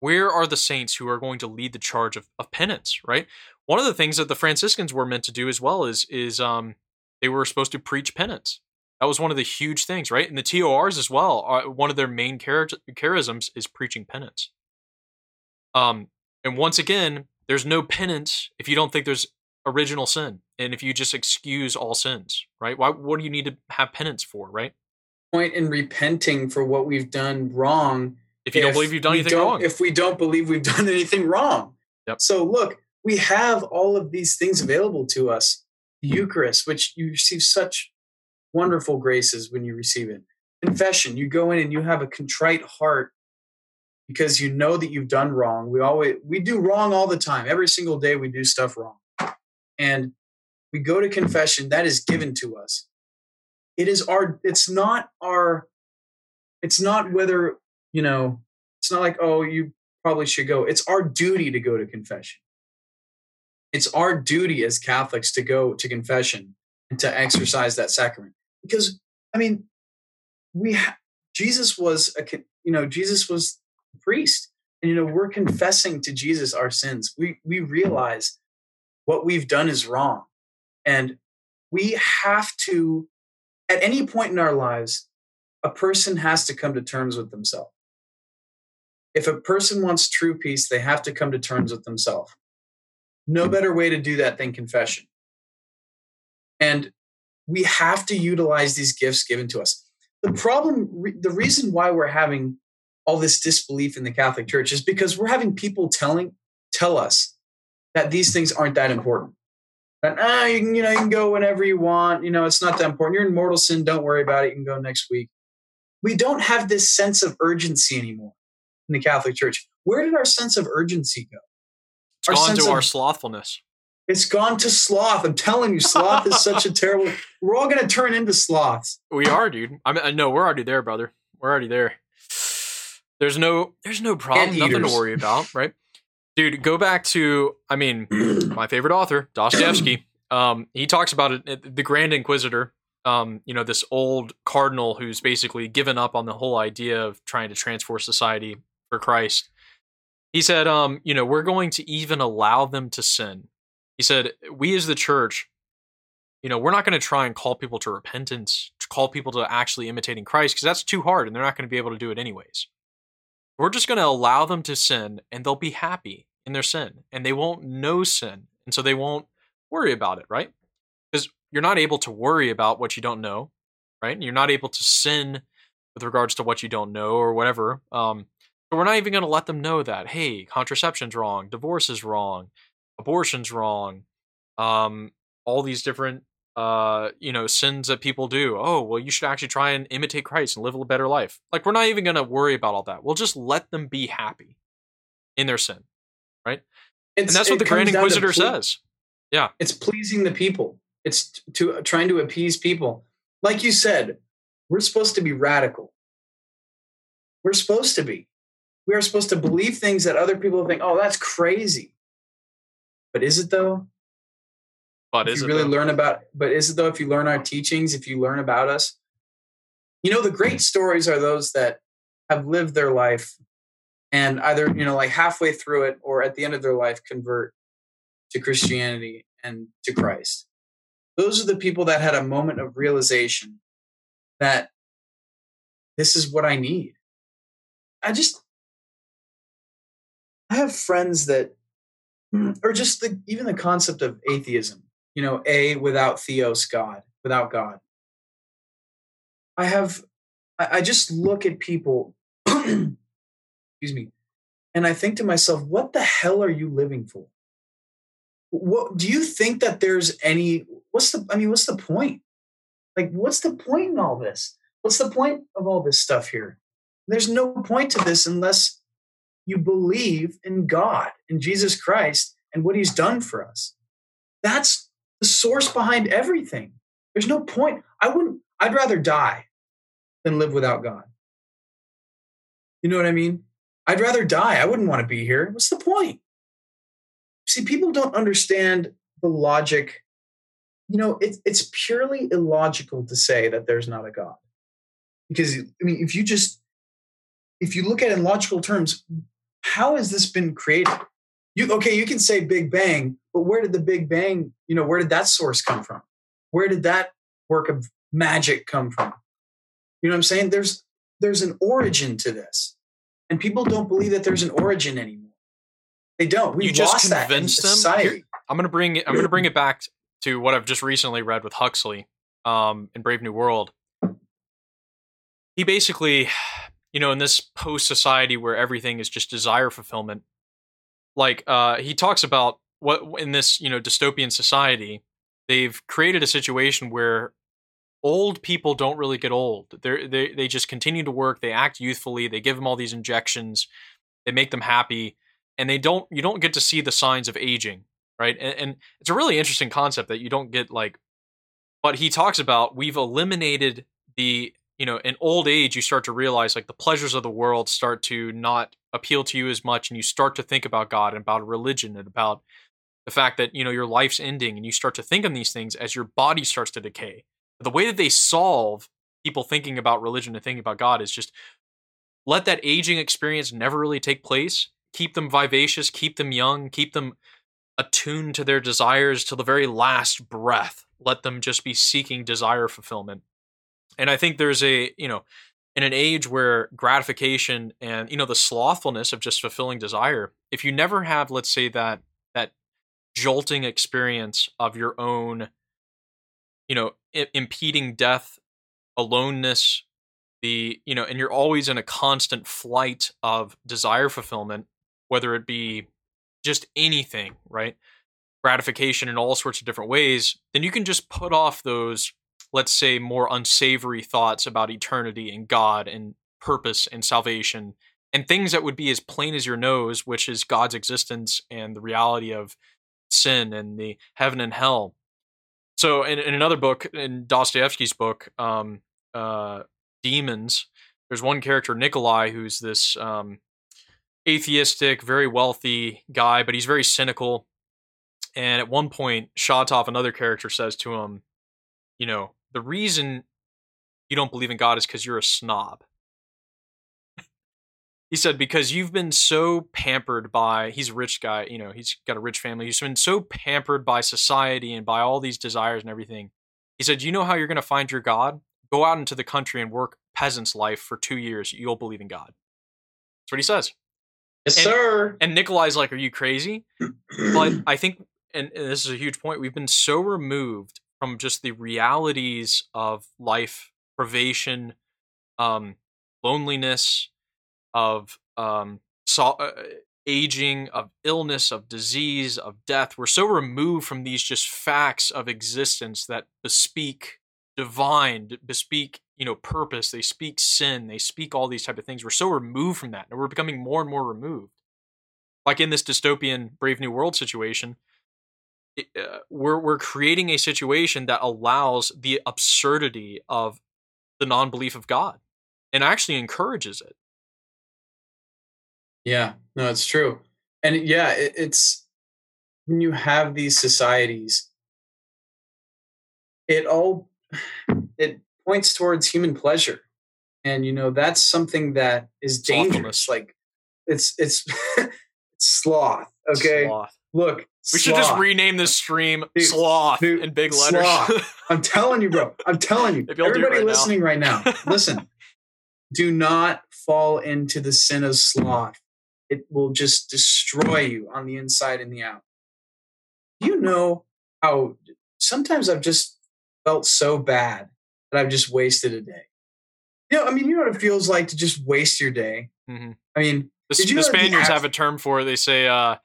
where are the saints who are going to lead the charge of, of penance, right? One of the things that the Franciscans were meant to do as well is is um they were supposed to preach penance. That was one of the huge things, right? And the TORs as well. Uh, one of their main char- charisms is preaching penance. Um, and once again, there's no penance if you don't think there's original sin, and if you just excuse all sins, right? Why? What do you need to have penance for, right? Point in repenting for what we've done wrong. If you if don't believe you've done anything wrong, if we don't believe we've done anything wrong, yep. So look, we have all of these things available to us. The Eucharist, which you receive such wonderful graces when you receive it. Confession, you go in and you have a contrite heart because you know that you've done wrong. We always we do wrong all the time. Every single day we do stuff wrong. And we go to confession that is given to us. It is our it's not our it's not whether, you know, it's not like, oh, you probably should go. It's our duty to go to confession. It's our duty as Catholics to go to confession and to exercise that sacrament. Because I mean, we ha- Jesus was a you know, Jesus was priest. And you know, we're confessing to Jesus our sins. We we realize what we've done is wrong. And we have to at any point in our lives, a person has to come to terms with themselves. If a person wants true peace, they have to come to terms with themselves. No better way to do that than confession. And we have to utilize these gifts given to us. The problem, the reason why we're having all this disbelief in the Catholic Church is because we're having people telling tell us that these things aren't that important. That ah, you can you know you can go whenever you want. You know it's not that important. You're in mortal sin. Don't worry about it. You can go next week. We don't have this sense of urgency anymore in the Catholic Church. Where did our sense of urgency go? It's our gone to of, our slothfulness. It's gone to sloth. I'm telling you, sloth is such a terrible. We're all going to turn into sloths. We are, dude. I mean, no, we're already there, brother. We're already there. There's no there's no problem, nothing to worry about, right? Dude, go back to I mean, my favorite author, Dostoevsky. Um, he talks about it, the Grand Inquisitor. Um, you know, this old cardinal who's basically given up on the whole idea of trying to transform society for Christ. He said, um, you know, we're going to even allow them to sin. He said, we as the church, you know, we're not going to try and call people to repentance, to call people to actually imitating Christ, because that's too hard and they're not going to be able to do it anyways. We're just going to allow them to sin and they'll be happy in their sin and they won't know sin. And so they won't worry about it, right? Because you're not able to worry about what you don't know, right? You're not able to sin with regards to what you don't know or whatever. Um, so we're not even going to let them know that, hey, contraception's wrong, divorce is wrong, abortion's wrong, um, all these different uh, you know, sins that people do. Oh, well, you should actually try and imitate Christ and live a better life. Like, we're not even going to worry about all that. We'll just let them be happy in their sin, right? It's, and that's what the Grand Inquisitor says. Yeah. It's pleasing the people, it's to uh, trying to appease people. Like you said, we're supposed to be radical. We're supposed to be. We are supposed to believe things that other people think, oh, that's crazy. But is it though? But is you really though? learn about? But is it though? If you learn our teachings, if you learn about us, you know the great stories are those that have lived their life and either you know like halfway through it or at the end of their life convert to Christianity and to Christ. Those are the people that had a moment of realization that this is what I need. I just I have friends that hmm, or just the even the concept of atheism you know, a without theos God, without God. I have, I, just look at people, excuse me, and I think to myself, what the hell are you living for? what do you think that there's any what's the i mean what's the point like what's the point in all this what's the point of all this stuff here there's no point to this unless you believe in god in jesus christ and what he's done for us that's the source behind everything. There's no point. I wouldn't i'd rather die than live without god. You know what i mean? I'd rather die. I wouldn't want to be here. What's the point? See people don't understand the logic. You know it's it's purely illogical to say that there's not a god. Because i mean if you just if you look at it in logical terms how has this been created? You okay you can say big bang but where did the big bang you know where did that source come from where did that work of magic come from you know what i'm saying there's there's an origin to this and people don't believe that there's an origin anymore they don't. We you just convinced them. Here, I'm gonna bring it. I'm gonna bring it back to what I've just recently read with Huxley, um, in Brave New World. He basically, you know, in this post society where everything is just desire fulfillment, like uh, he talks about what in this you know dystopian society, they've created a situation where old people don't really get old. They they they just continue to work. They act youthfully. They give them all these injections. They make them happy and they don't you don't get to see the signs of aging right and, and, it's a really interesting concept that you don't get like but he talks about we've eliminated the you know in old age you start to realize like the pleasures of the world start to not appeal to you as much and you start to think about god and about religion and about the fact that you know your life's ending and you start to think on these things as your body starts to decay the way that they solve people thinking about religion and thinking about god is just let that aging experience never really take place keep them vivacious, keep them young, keep them attuned to their desires till the very last breath. Let them just be seeking desire fulfillment. And I think there's a, you know, in an age where gratification and, you know, the slothfulness of just fulfilling desire, if you never have, let's say, that that jolting experience of your own, you know, I- impeding death, aloneness, the, you know, and you're always in a constant flight of desire fulfillment, whether it be just anything, right? Gratification in all sorts of different ways, then you can just put off those, let's say, more unsavory thoughts about eternity and God and purpose and salvation and things that would be as plain as your nose, which is God's existence and the reality of sin and the heaven and hell. So, in, in another book, in Dostoevsky's book, um, uh, Demons, there's one character, Nikolai, who's this um, atheistic, very wealthy guy, but he's very cynical. And at one point, Shatov, another character, says to him, You know, the reason you don't believe in God is because you're a snob. He said, Because you've been so pampered by, he's a rich guy, you know, he's got a rich family. He's been so pampered by society and by all these desires and everything. He said, You know how you're going to find your God? Go out into the country and work peasant's life for two years. You'll believe in God. That's what he says. Yes, and, sir. And Nikolai's like, "Are you crazy?" but I think, and, and this is a huge point. We've been so removed from just the realities of life, privation, um, loneliness, of um, so, uh, aging, of illness, of disease, of death. We're so removed from these just facts of existence that bespeak divine, bespeak you know purpose they speak sin they speak all these type of things we're so removed from that and we're becoming more and more removed like in this dystopian brave new world situation it, uh, we're we're creating a situation that allows the absurdity of the non-belief of god and actually encourages it yeah. No it's true. And yeah it, it's when you have these societies it all it points towards human pleasure. And you know that's something that is dangerous like it's it's it's sloth okay? Sloth. look we sloth. should just rename this stream dude, sloth dude, in big letters. i'm telling you bro. I'm telling you. Everybody right listening now. right now listen. Do not fall into the sin of sloth it will just destroy you on the inside and the out you know how sometimes i've just felt so bad that I've just wasted a day. You know, I mean, you know what it feels like to just waste your day. Mm-hmm. I mean, the, the Spaniards have a term for it. They say uh,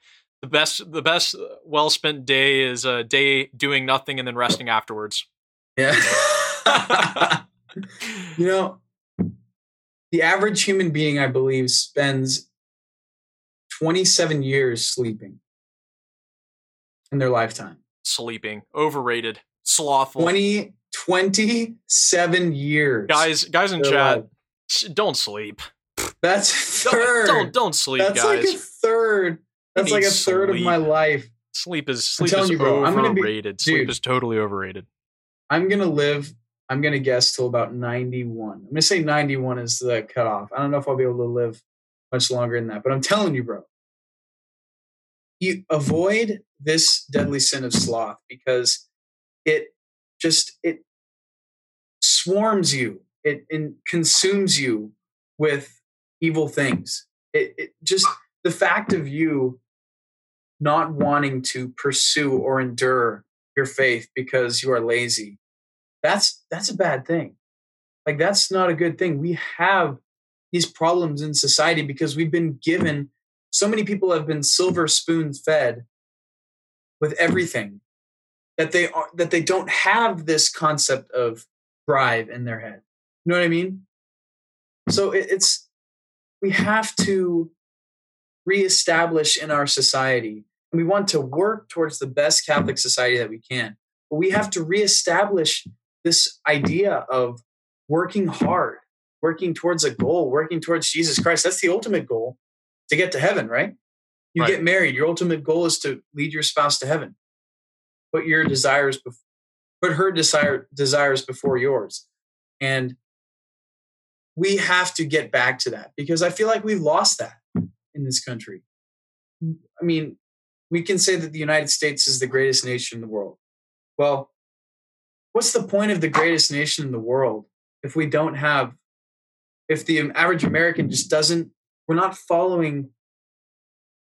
The best, the best well spent day is a day doing nothing and then resting afterwards. Yeah. you know, the average human being, I believe, spends 27 years sleeping in their lifetime. Sleeping, overrated, slothful. 20, 27 years. Guys, guys in chat, life. don't sleep. That's third. Don't, don't, don't sleep, That's guys. like a third. That's like a third sleep. of my life. Sleep is sleep is you, bro, overrated. Be, sleep is totally overrated. I'm gonna live. I'm gonna guess till about 91. I'm gonna say 91 is the cutoff. I don't know if I'll be able to live much longer than that, but I'm telling you, bro. You avoid this deadly sin of sloth because it just it swarms you. It, consumes you with evil things. It, it just the fact of you not wanting to pursue or endure your faith because you are lazy that's that's a bad thing like that's not a good thing we have these problems in society because we've been given so many people have been silver spoon fed with everything that they are that they don't have this concept of drive in their head. You know what i mean? So it, it's we have to reestablish in our society and we want to work towards the best catholic society that we can but we have to reestablish this idea of working hard working towards a goal working towards jesus christ. That's the ultimate goal to get to heaven right? You right. get married your ultimate goal is to lead your spouse to heaven. Put your desires before put her desire desires before yours. And we have to get back to that because i feel like we've lost that in this country. I mean we can say that the united states is the greatest nation in the world. Well what's the point of the greatest nation in the world if we don't have if the average american just doesn't we're not following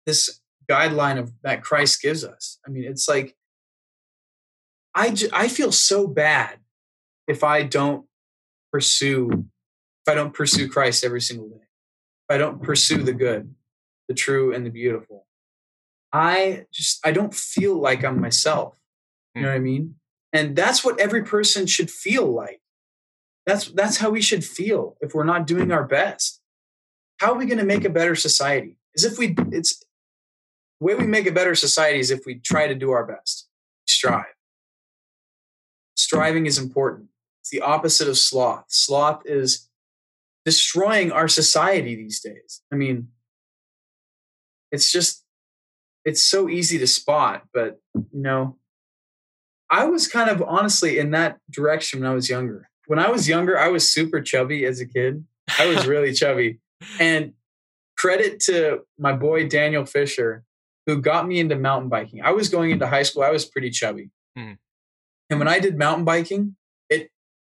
this guideline of that christ gives us. I mean it's like i i feel so bad if i don't pursue if i don't pursue christ every single day if i don't pursue the good the true and the beautiful. I just i don't feel like i'm myself. You hmm. know what i mean? And that's what every person should feel like. That's that's how we should feel if we're not doing our best how are we going to make a better society is if we it's the way we make a better society is if we try to do our best We strive striving is important it's the opposite of sloth sloth is destroying our society these days i mean it's just it's so easy to spot but you know I was kind of honestly in that direction when I was younger. When I was younger, I was super chubby as a kid. I was really chubby. And credit to my boy Daniel Fisher, who got me into mountain biking. I was going into high school, I was pretty chubby. Mm. And when I did mountain biking, it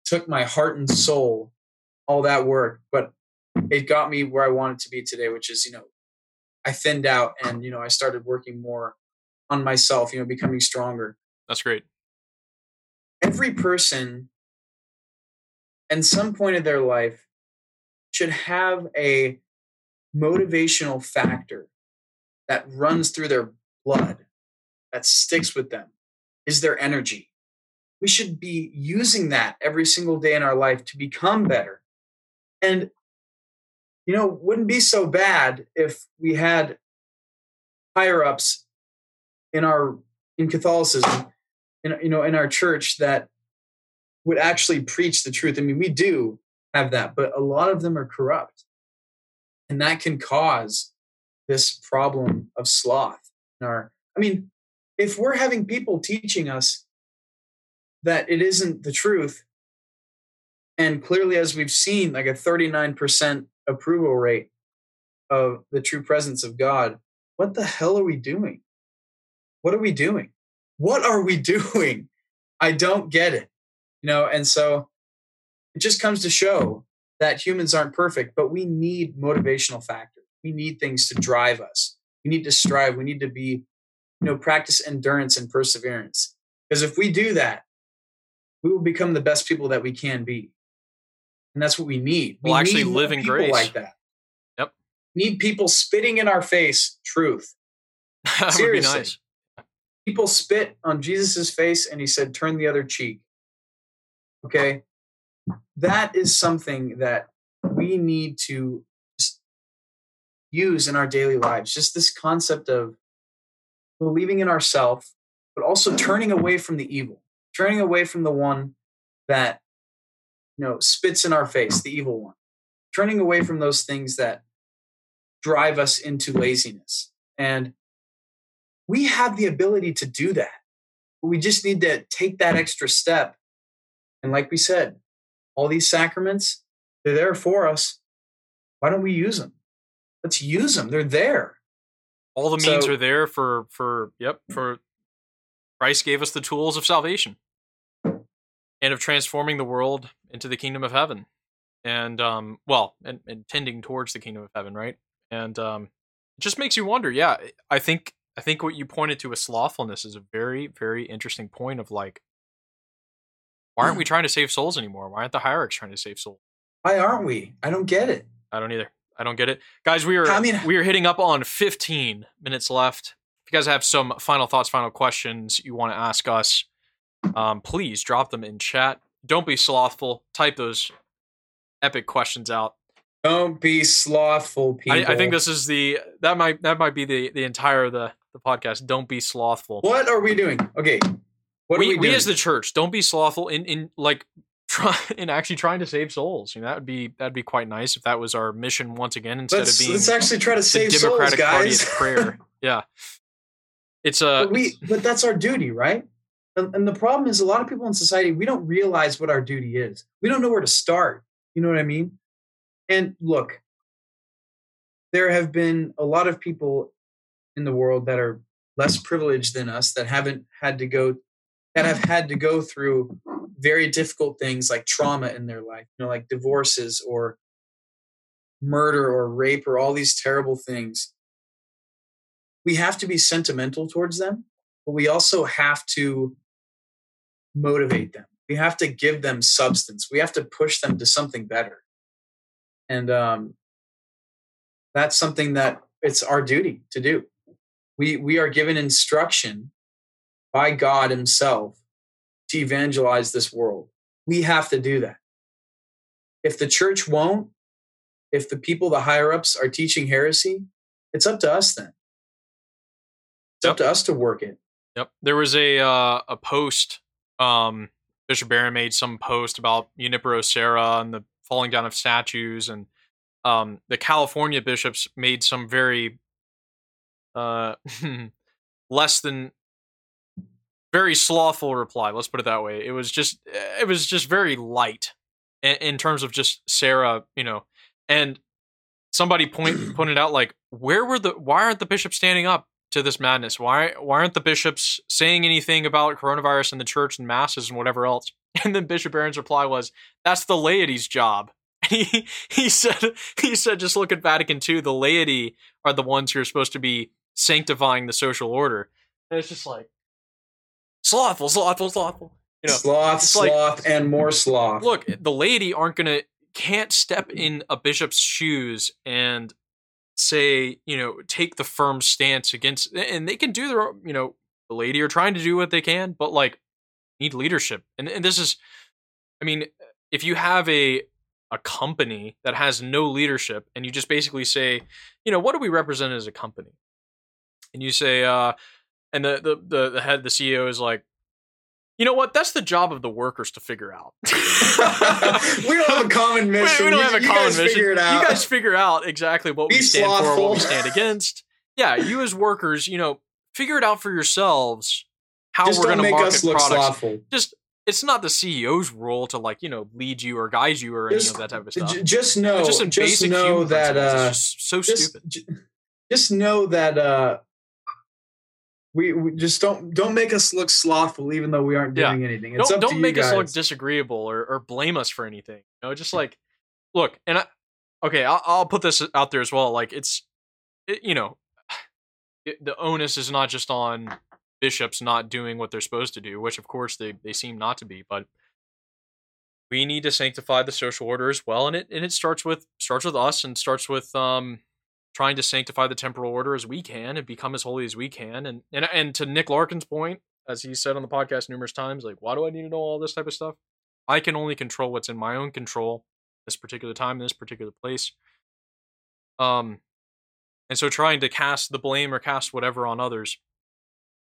took my heart and soul, all that work, but it got me where I wanted to be today, which is, you know, I thinned out and, you know, I started working more on myself, you know, becoming stronger. That's great every person at some point of their life should have a motivational factor that runs through their blood that sticks with them is their energy we should be using that every single day in our life to become better and you know wouldn't be so bad if we had higher ups in our in catholicism in you know in our church that would actually preach the truth. I mean, we do have that, but a lot of them are corrupt. And that can cause this problem of sloth in our I mean, if we're having people teaching us that it isn't the truth, and clearly as we've seen, like a 39% approval rate of the true presence of God, what the hell are we doing? What are we doing? what are we doing? I don't get it. You know, and so it just comes to show that humans aren't perfect, but we need motivational factors. We need things to drive us. We need to strive. We need to be, you know, practice endurance and perseverance. Because if we do that, we will become the best people that we can be. And that's what we need. We we'll actually live in grace. like that. Yep. need people spitting in our face truth. that Seriously. would be nice. People spit on Jesus's face and he said, turn the other cheek. Okay. That is something that we need to use in our daily lives. Just this concept of believing in ourselves, but also turning away from the evil, turning away from the one that you know spits in our face, the evil one, turning away from those things that drive us into laziness. And we have the ability to do that. We just need to take that extra step. And like we said, all these sacraments, they're there for us. Why don't we use them? Let's use them. They're there. All the means so, are there for for yep, for Christ gave us the tools of salvation and of transforming the world into the kingdom of heaven. And um well, and, and tending towards the kingdom of heaven, right? And um it just makes you wonder. Yeah, I think I think what you pointed to with slothfulness is a very, very interesting point of like, why aren't we trying to save souls anymore? Why aren't the hierarchs trying to save souls? Why aren't we? I don't get it. I don't either. I don't get it, guys. We are I mean, we are hitting up on 15 minutes left. If you guys have some final thoughts, final questions you want to ask us, um, please drop them in chat. Don't be slothful. Type those epic questions out. Don't be slothful, people. I, I, think this is the that might that might be the the entire the the podcast. Don't be slothful. What are we doing? Okay, what we, we, we as the church don't be slothful in in like try in actually trying to save souls. You know, that would be that'd be quite nice if that was our mission once again instead let's, of being let's actually try to save Democratic souls, guys. Party prayer. yeah, it's a uh, but we but that's our duty, right? And, and the problem is a lot of people in society we don't realize what our duty is. We don't know where to start. You know what I mean? And look, there have been a lot of people in the world that are less privileged than us that haven't had to go that have had to go through very difficult things like trauma in their life, you know, like divorces or murder or rape or all these terrible things. We have to be sentimental towards them, but we also have to motivate them. We have to give them substance. We have to push them to something better. And um, that's something that it's our duty to do. We, we are given instruction by God Himself to evangelize this world. We have to do that. If the church won't, if the people, the higher ups, are teaching heresy, it's up to us then. It's yep. up to us to work it. Yep. There was a uh, a post. Um, Bishop Barron made some post about Junipero Serra and the falling down of statues, and um, the California bishops made some very uh, less than very slothful reply. Let's put it that way. It was just eh, it was just very light in, in terms of just Serra, you know, and somebody point pointed out like where were the why aren't the bishops standing up to this madness? Why why aren't the bishops saying anything about coronavirus in the church and masses and whatever else? And then Bishop Barron's reply was, "That's the laity's job." he he said he said just look at Vatican II. The laity are the ones who are supposed to be sanctifying the social order. And it's just like slothful, slothful, slothful. You know, sloth, sloth, like, and more sloth. Look, the laity aren't gonna can't step in a bishop's shoes and say, you know, take the firm stance against, and they can do their, you know, the laity are trying to do what they can, but like need leadership, and and this is, I mean, if you have a a company that has no leadership and you just basically say, you know, what do we represent as a company? And you say, uh, and the, the, the, the head, the CEO is like, you know what? That's the job of the workers to figure out. we don't have a common mission. We, we don't have a common mission. You guys figure out exactly what Be we stand slothful. for, what we stand against. Yeah, you as workers, you know, figure it out for yourselves how Just we're going to market products. Slothful. Just it's not the CEO's role to like you know lead you or guide you or just, any of that type of stuff. Just know, it's just, just know that uh, so just, stupid. Just know that uh, we, we, just don't don't make us look slothful, even though we aren't doing yeah. anything. It's don't don't make us look disagreeable or, or blame us for anything. You know, just like look and I, okay, I'll, I'll put this out there as well. Like it's it, you know it, the onus is not just on bishops not doing what they're supposed to do, which of course they, they seem not to be, but we need to sanctify the social order as well. And it and it starts with starts with us and starts with um trying to sanctify the temporal order as we can and become as holy as we can. And and and to Nick Larkin's point, as he said on the podcast numerous times, like, why do I need to know all this type of stuff? I can only control what's in my own control this particular time, in this particular place. Um, and so trying to cast the blame or cast whatever on others,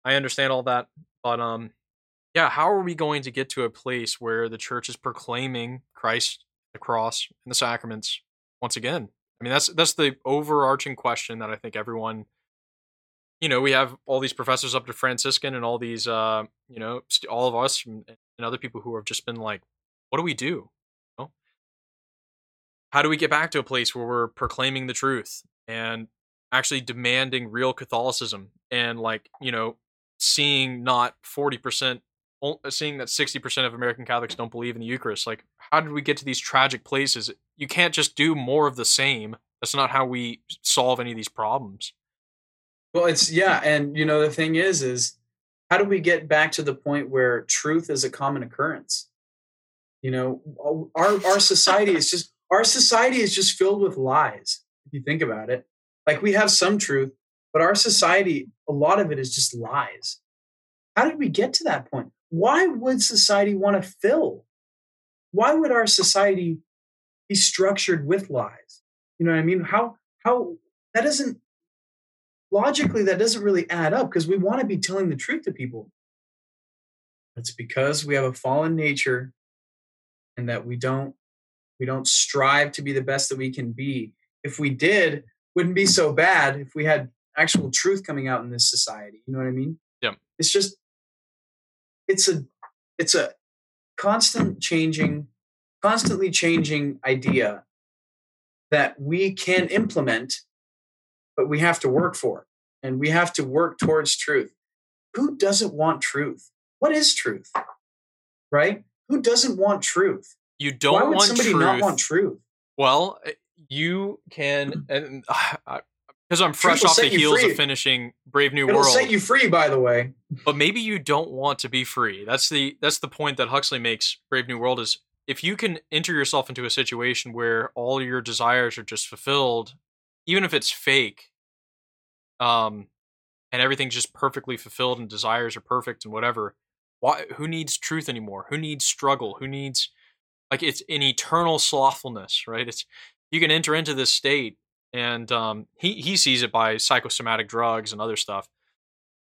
I understand all that, but um, yeah, how are we going to get to a place where the church is proclaiming Christ, the cross, and the sacraments once again? I mean, that's that's the overarching question that I think everyone, you know, we have all these professors up to Franciscan and all these, uh, you know, all of us and, and other people who have just been like, what do we do? You know? How do we get back to a place where we're proclaiming the truth and actually demanding real Catholicism and like, you know, seeing not 40% seeing that 60% of American Catholics don't believe in the Eucharist. Like, how did we get to these tragic places? You can't just do more of the same. That's not how we solve any of these problems. Well, it's yeah, and you know the thing is, is how do we get back to the point where truth is a common occurrence? You know, our our society is just our society is just filled with lies. If you think about it, like we have some truth, but our society, a lot of it is just lies. How did we get to that point? why would society want to fill? Why would our society be structured with lies? You know what I mean? How how that doesn't logically that doesn't really add up because we want to be telling the truth to people. It's because we have a fallen nature and that we don't we don't strive to be the best that we can be. If we did, wouldn't be so bad if we had actual truth coming out in this society. You know what I mean? Yeah. It's just it's a it's a constant changing constantly changing idea that we can implement but we have to work for it and we have to work towards truth who doesn't want truth what is truth right who doesn't want truth you don't Why would want somebody truth. not want truth well eh, you can and uh, because I'm fresh off the heels of finishing Brave New It'll World. set you free, by the way. But maybe you don't want to be free. That's the that's the point that Huxley makes. Brave New World is if you can enter yourself into a situation where all your desires are just fulfilled, even if it's fake, um, and everything's just perfectly fulfilled and desires are perfect and whatever. Why? Who needs truth anymore? Who needs struggle? Who needs like it's an eternal slothfulness, right? It's you can enter into this state and um, he he sees it by psychosomatic drugs and other stuff.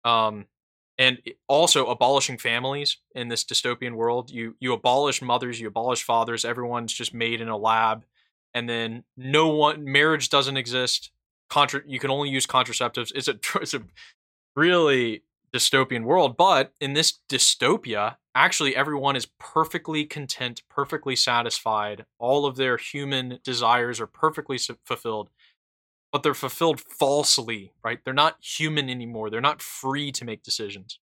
Um, and also abolishing families in this dystopian world. You you abolish mothers, you abolish fathers. Everyone's just made in a lab, and then no one marriage doesn't exist. Contra, you can only use contraceptives. It's a it's a really dystopian world. But in this dystopia, actually everyone is perfectly content, perfectly satisfied. All of their human desires are perfectly fulfilled but they're fulfilled falsely, right? They're not human anymore. They're not free to make decisions.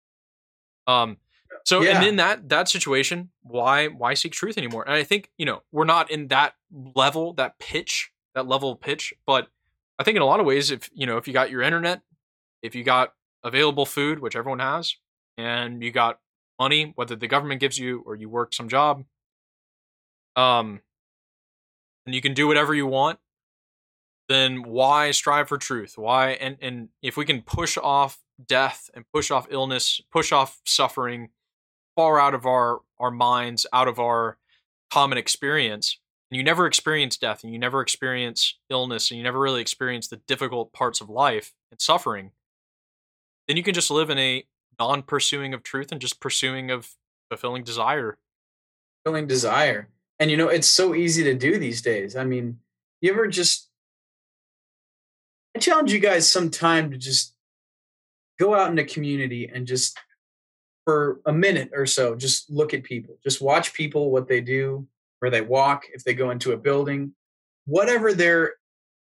Um, so yeah. and in that that situation, why why seek truth anymore? And I think you know we're not in that level, that pitch, that level of pitch. But I think in a lot of ways, if you know if you got your internet, if you got available food, which everyone has, and you got money, whether the government gives you or you work some job, um, and you can do whatever you want then why strive for truth? Why and and if we can push off death and push off illness, push off suffering far out of our our minds, out of our common experience, and you never experience death and you never experience illness and you never really experience the difficult parts of life and suffering, then you can just live in a non-pursuing of truth and just pursuing of fulfilling desire. Fulfilling desire. And you know, it's so easy to do these days. I mean, you ever just I challenge you guys sometime to just go out in the community and just for a minute or so, just look at people. Just watch people, what they do, where they walk, if they go into a building, whatever their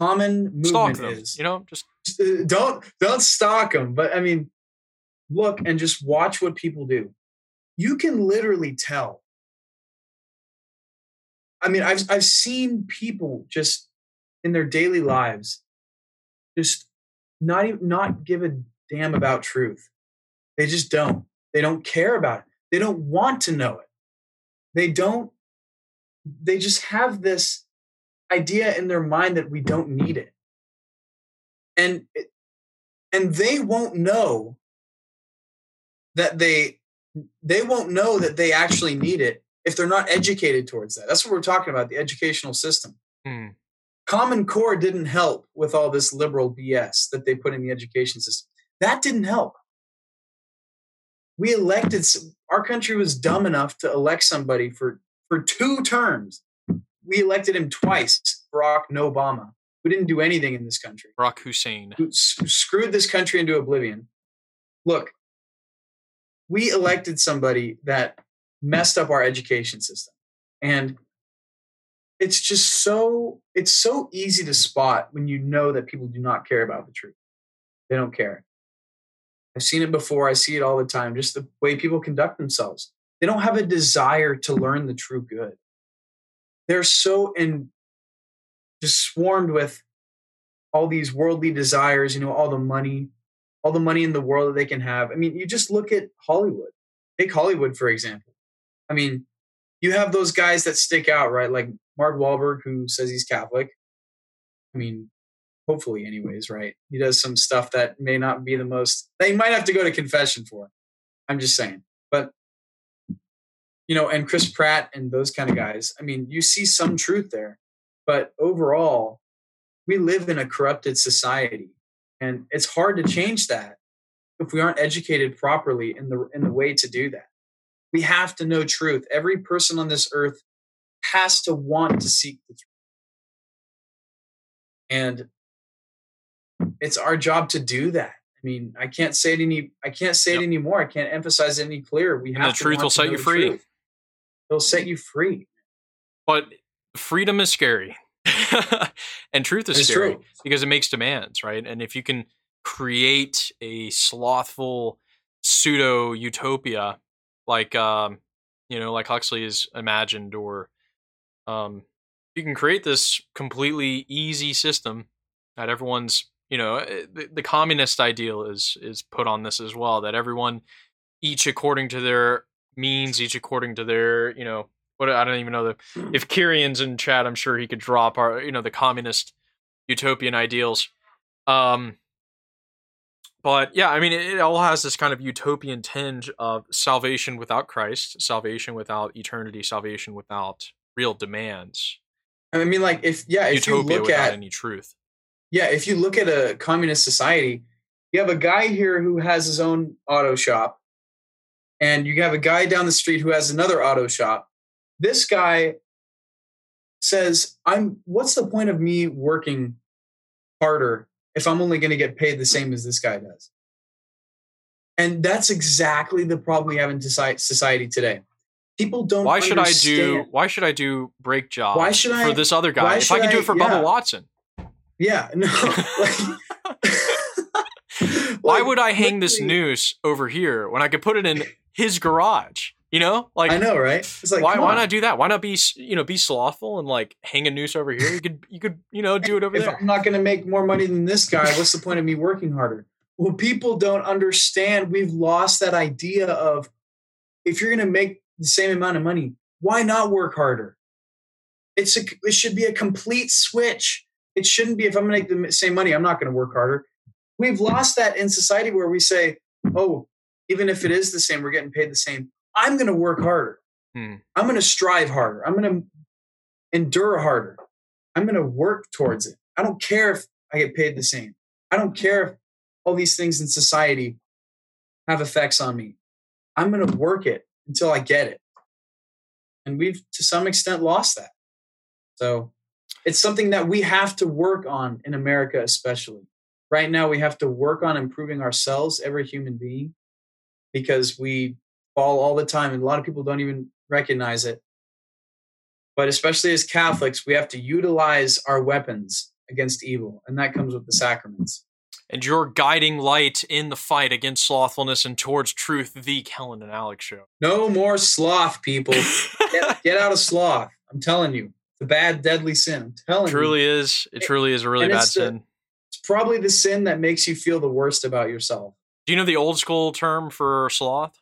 common movement is. You know, just, uh, don't don't stalk them. But I mean, look and just watch what people do. You can literally tell. I mean, I've I've seen people just in their daily lives just not even not give a damn about truth. They just don't. They don't care about it. They don't want to know it. They don't they just have this idea in their mind that we don't need it. and and they won't know that they they won't know that they actually need it if they're not educated towards that. That's what we're talking about the educational system. Hmm. Common Core didn't help with all this liberal BS that they put in the education system. That didn't help. We elected, our country was dumb enough to elect somebody for, for two terms. We elected him twice, Barack Obama, who didn't do anything in this country. Barack Hussein. Who screwed this country into oblivion. Look, we elected somebody that messed up our education system. And it's just so it's so easy to spot when you know that people do not care about the truth. They don't care. I've seen it before, I see it all the time, just the way people conduct themselves. They don't have a desire to learn the true good. They're so in just swarmed with all these worldly desires, you know, all the money, all the money in the world that they can have. I mean, you just look at Hollywood. Take Hollywood, for example. I mean, you have those guys that stick out, right? Like Mark Wahlberg, who says he's Catholic. I mean, hopefully, anyways, right? He does some stuff that may not be the most, they might have to go to confession for. I'm just saying. But, you know, and Chris Pratt and those kind of guys, I mean, you see some truth there. But overall, we live in a corrupted society. And it's hard to change that if we aren't educated properly in the in the way to do that. We have to know truth. Every person on this earth has to want to seek the truth. And it's our job to do that. I mean, I can't say it any I can't say yep. it anymore. I can't emphasize it any clearer. We and have the truth will set you free. Truth. It'll set you free. But freedom is scary. and truth is it's scary true. because it makes demands, right? And if you can create a slothful pseudo utopia like um you know like Huxley has imagined or um, you can create this completely easy system that everyone's you know eh, the, the, communist ideal is is put on this as well that everyone each according to their means each according to their you know what i don't even know the hmm. if kirian's in chat i'm sure he could drop our you know the communist utopian ideals um but yeah i mean it, it all has this kind of utopian tinge of salvation without christ salvation without eternity salvation without real demands. I mean, like if yeah, if Utopia you look at any truth, yeah, if you look at a communist society, you have a guy here who has his own auto shop, and you have a guy down the street who has another auto shop. This guy says, "I'm. What's the point of me working harder if I'm only going to get paid the same as this guy does?" And that's exactly the problem we have in society today people don't. Why should understand. I do? Why should I do break job? Why should I for this other guy? If I can do it for yeah. Bubba Watson. Yeah, no. why would I hang this noose over here when I could put it in his garage? You know, like I know, right? It's like why why not do that? Why not be you know be slothful and like hang a noose over here? You could you could you know do it over if there. I'm not going to make more money than this guy. What's the point of me working harder? Well, people don't understand. We've lost that idea of if you're going to make the same amount of money. Why not work harder? It's a, it should be a complete switch. It shouldn't be if I'm going to make the same money, I'm not going to work harder. We've lost that in society where we say, oh, even if it is the same, we're getting paid the same. I'm going to work harder. Hmm. I'm going to strive harder. I'm going to endure harder. I'm going to work towards it. I don't care if I get paid the same. I don't care if all these things in society have effects on me. I'm going to work it until I get it. And we've to some extent lost that. So it's something that we have to work on in America, especially. Right now, we have to work on improving ourselves, every human being, because we fall all the time. And a lot of people don't even recognize it. But especially as Catholics, we have to utilize our weapons against evil, and that comes with the sacraments and your guiding light in the fight against slothfulness and towards truth, the Kellen and Alex show. No more sloth, people. get, get, out of sloth. I'm telling you. It's a bad, deadly sin. I'm telling it truly you. is. It truly is a really bad sin. It's probably the sin that makes you feel the worst about yourself. Do you know the old school term for sloth?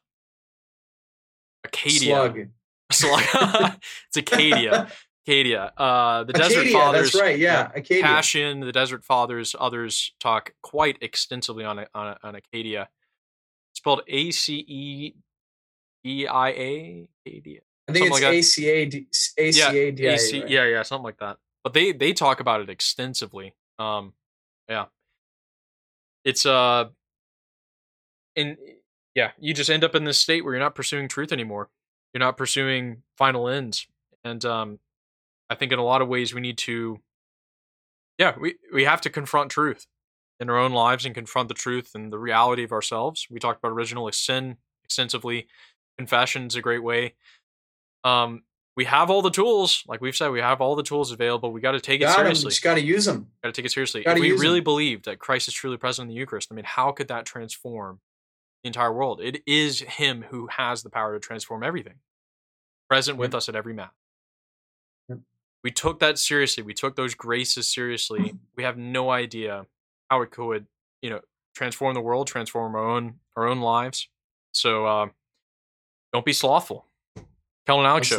Acedia. Slug. Slug. it's Acedia. Acedia. Uh, the Acedia, Desert Fathers. That's right. Yeah, Acedia. Cassian, the Desert Fathers, others talk quite extensively on on, on Acedia. Spelled A C E D I A. Acedia. I think Something it's like. ACA ACA yeah, AC, yeah, yeah, something like that. But they they talk about it extensively. Um, yeah, it's uh, and yeah, you just end up in this state where you're not pursuing truth anymore. You're not pursuing final ends, and um, I think in a lot of ways we need to, yeah, we we have to confront truth in our own lives and confront the truth and the reality of ourselves. We talked about original sin extensively. Confession is a great way. Um, we have all the tools, like we've said, we have all the tools available. We got to take it Got 'em, seriously. Just got to use them. Got to take it seriously. Gotta if we really believe that Christ is truly present in the Eucharist, I mean, how could that transform the entire world? It is Him who has the power to transform everything, present with us at every mass. We took that seriously. We took those graces seriously. we have no idea how it could, you know, transform the world, transform our own our own lives. So uh, don't be slothful. Kellen Alex.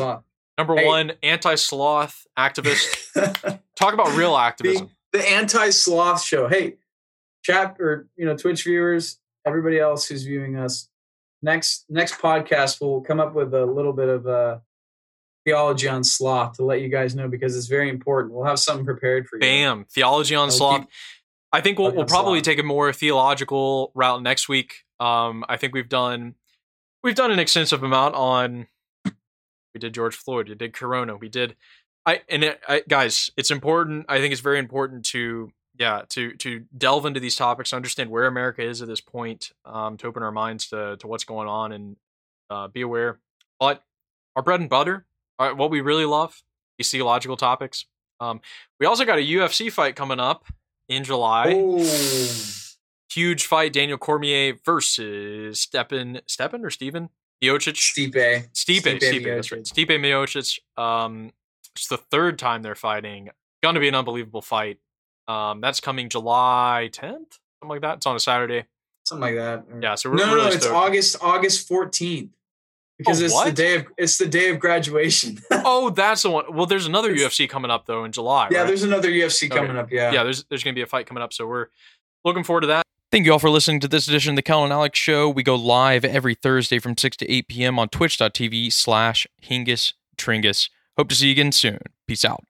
Number Hey. one, anti-sloth activist. Talk about real activism. the anti-sloth show. Hey, chat or you know Twitch viewers, everybody else who's viewing us. Next next podcast, we'll come up with a little bit of uh, theology on sloth to let you guys know because it's very important. We'll have something prepared for you. Bam. Theology on I'll sloth. keep- I think we'll, we'll probably sloth. take a more theological route next week. Um, I think we've done we've done an extensive amount on. We did George Floyd. We did Corona. We did. I and it, I, guys, it's important. I think it's very important to yeah to to delve into these topics, understand where America is at this point, um, to open our minds to to what's going on and uh, be aware. But our bread and butter, uh, what we really love, these theological topics. Um, we also got a UFC fight coming up in July Oh, huge fight Daniel Cormier versus Stepan Stepan or Steven Miocic Stipe. Stipe Stipe Stipe, that's right Stipe Miocic um it's the third time they're fighting gonna be an unbelievable fight um that's coming July 10th something like that it's on a Saturday Something like that. Yeah so we're no, no, really no. It's stoked. August August fourteenth because Oh, it's the day of it's the day of graduation. oh that's the one well there's another It's- UFC coming up though in July yeah, right? there's another UFC Okay. coming up. Yeah. yeah, there's there's gonna be a fight coming up, so we're looking forward to that. Thank you all for listening to this edition of the Cal and Alex Show. We go live every Thursday from 6 to 8 p.m. on twitch.tv slash Hingus Tringus. Hope to see you again soon. Peace out.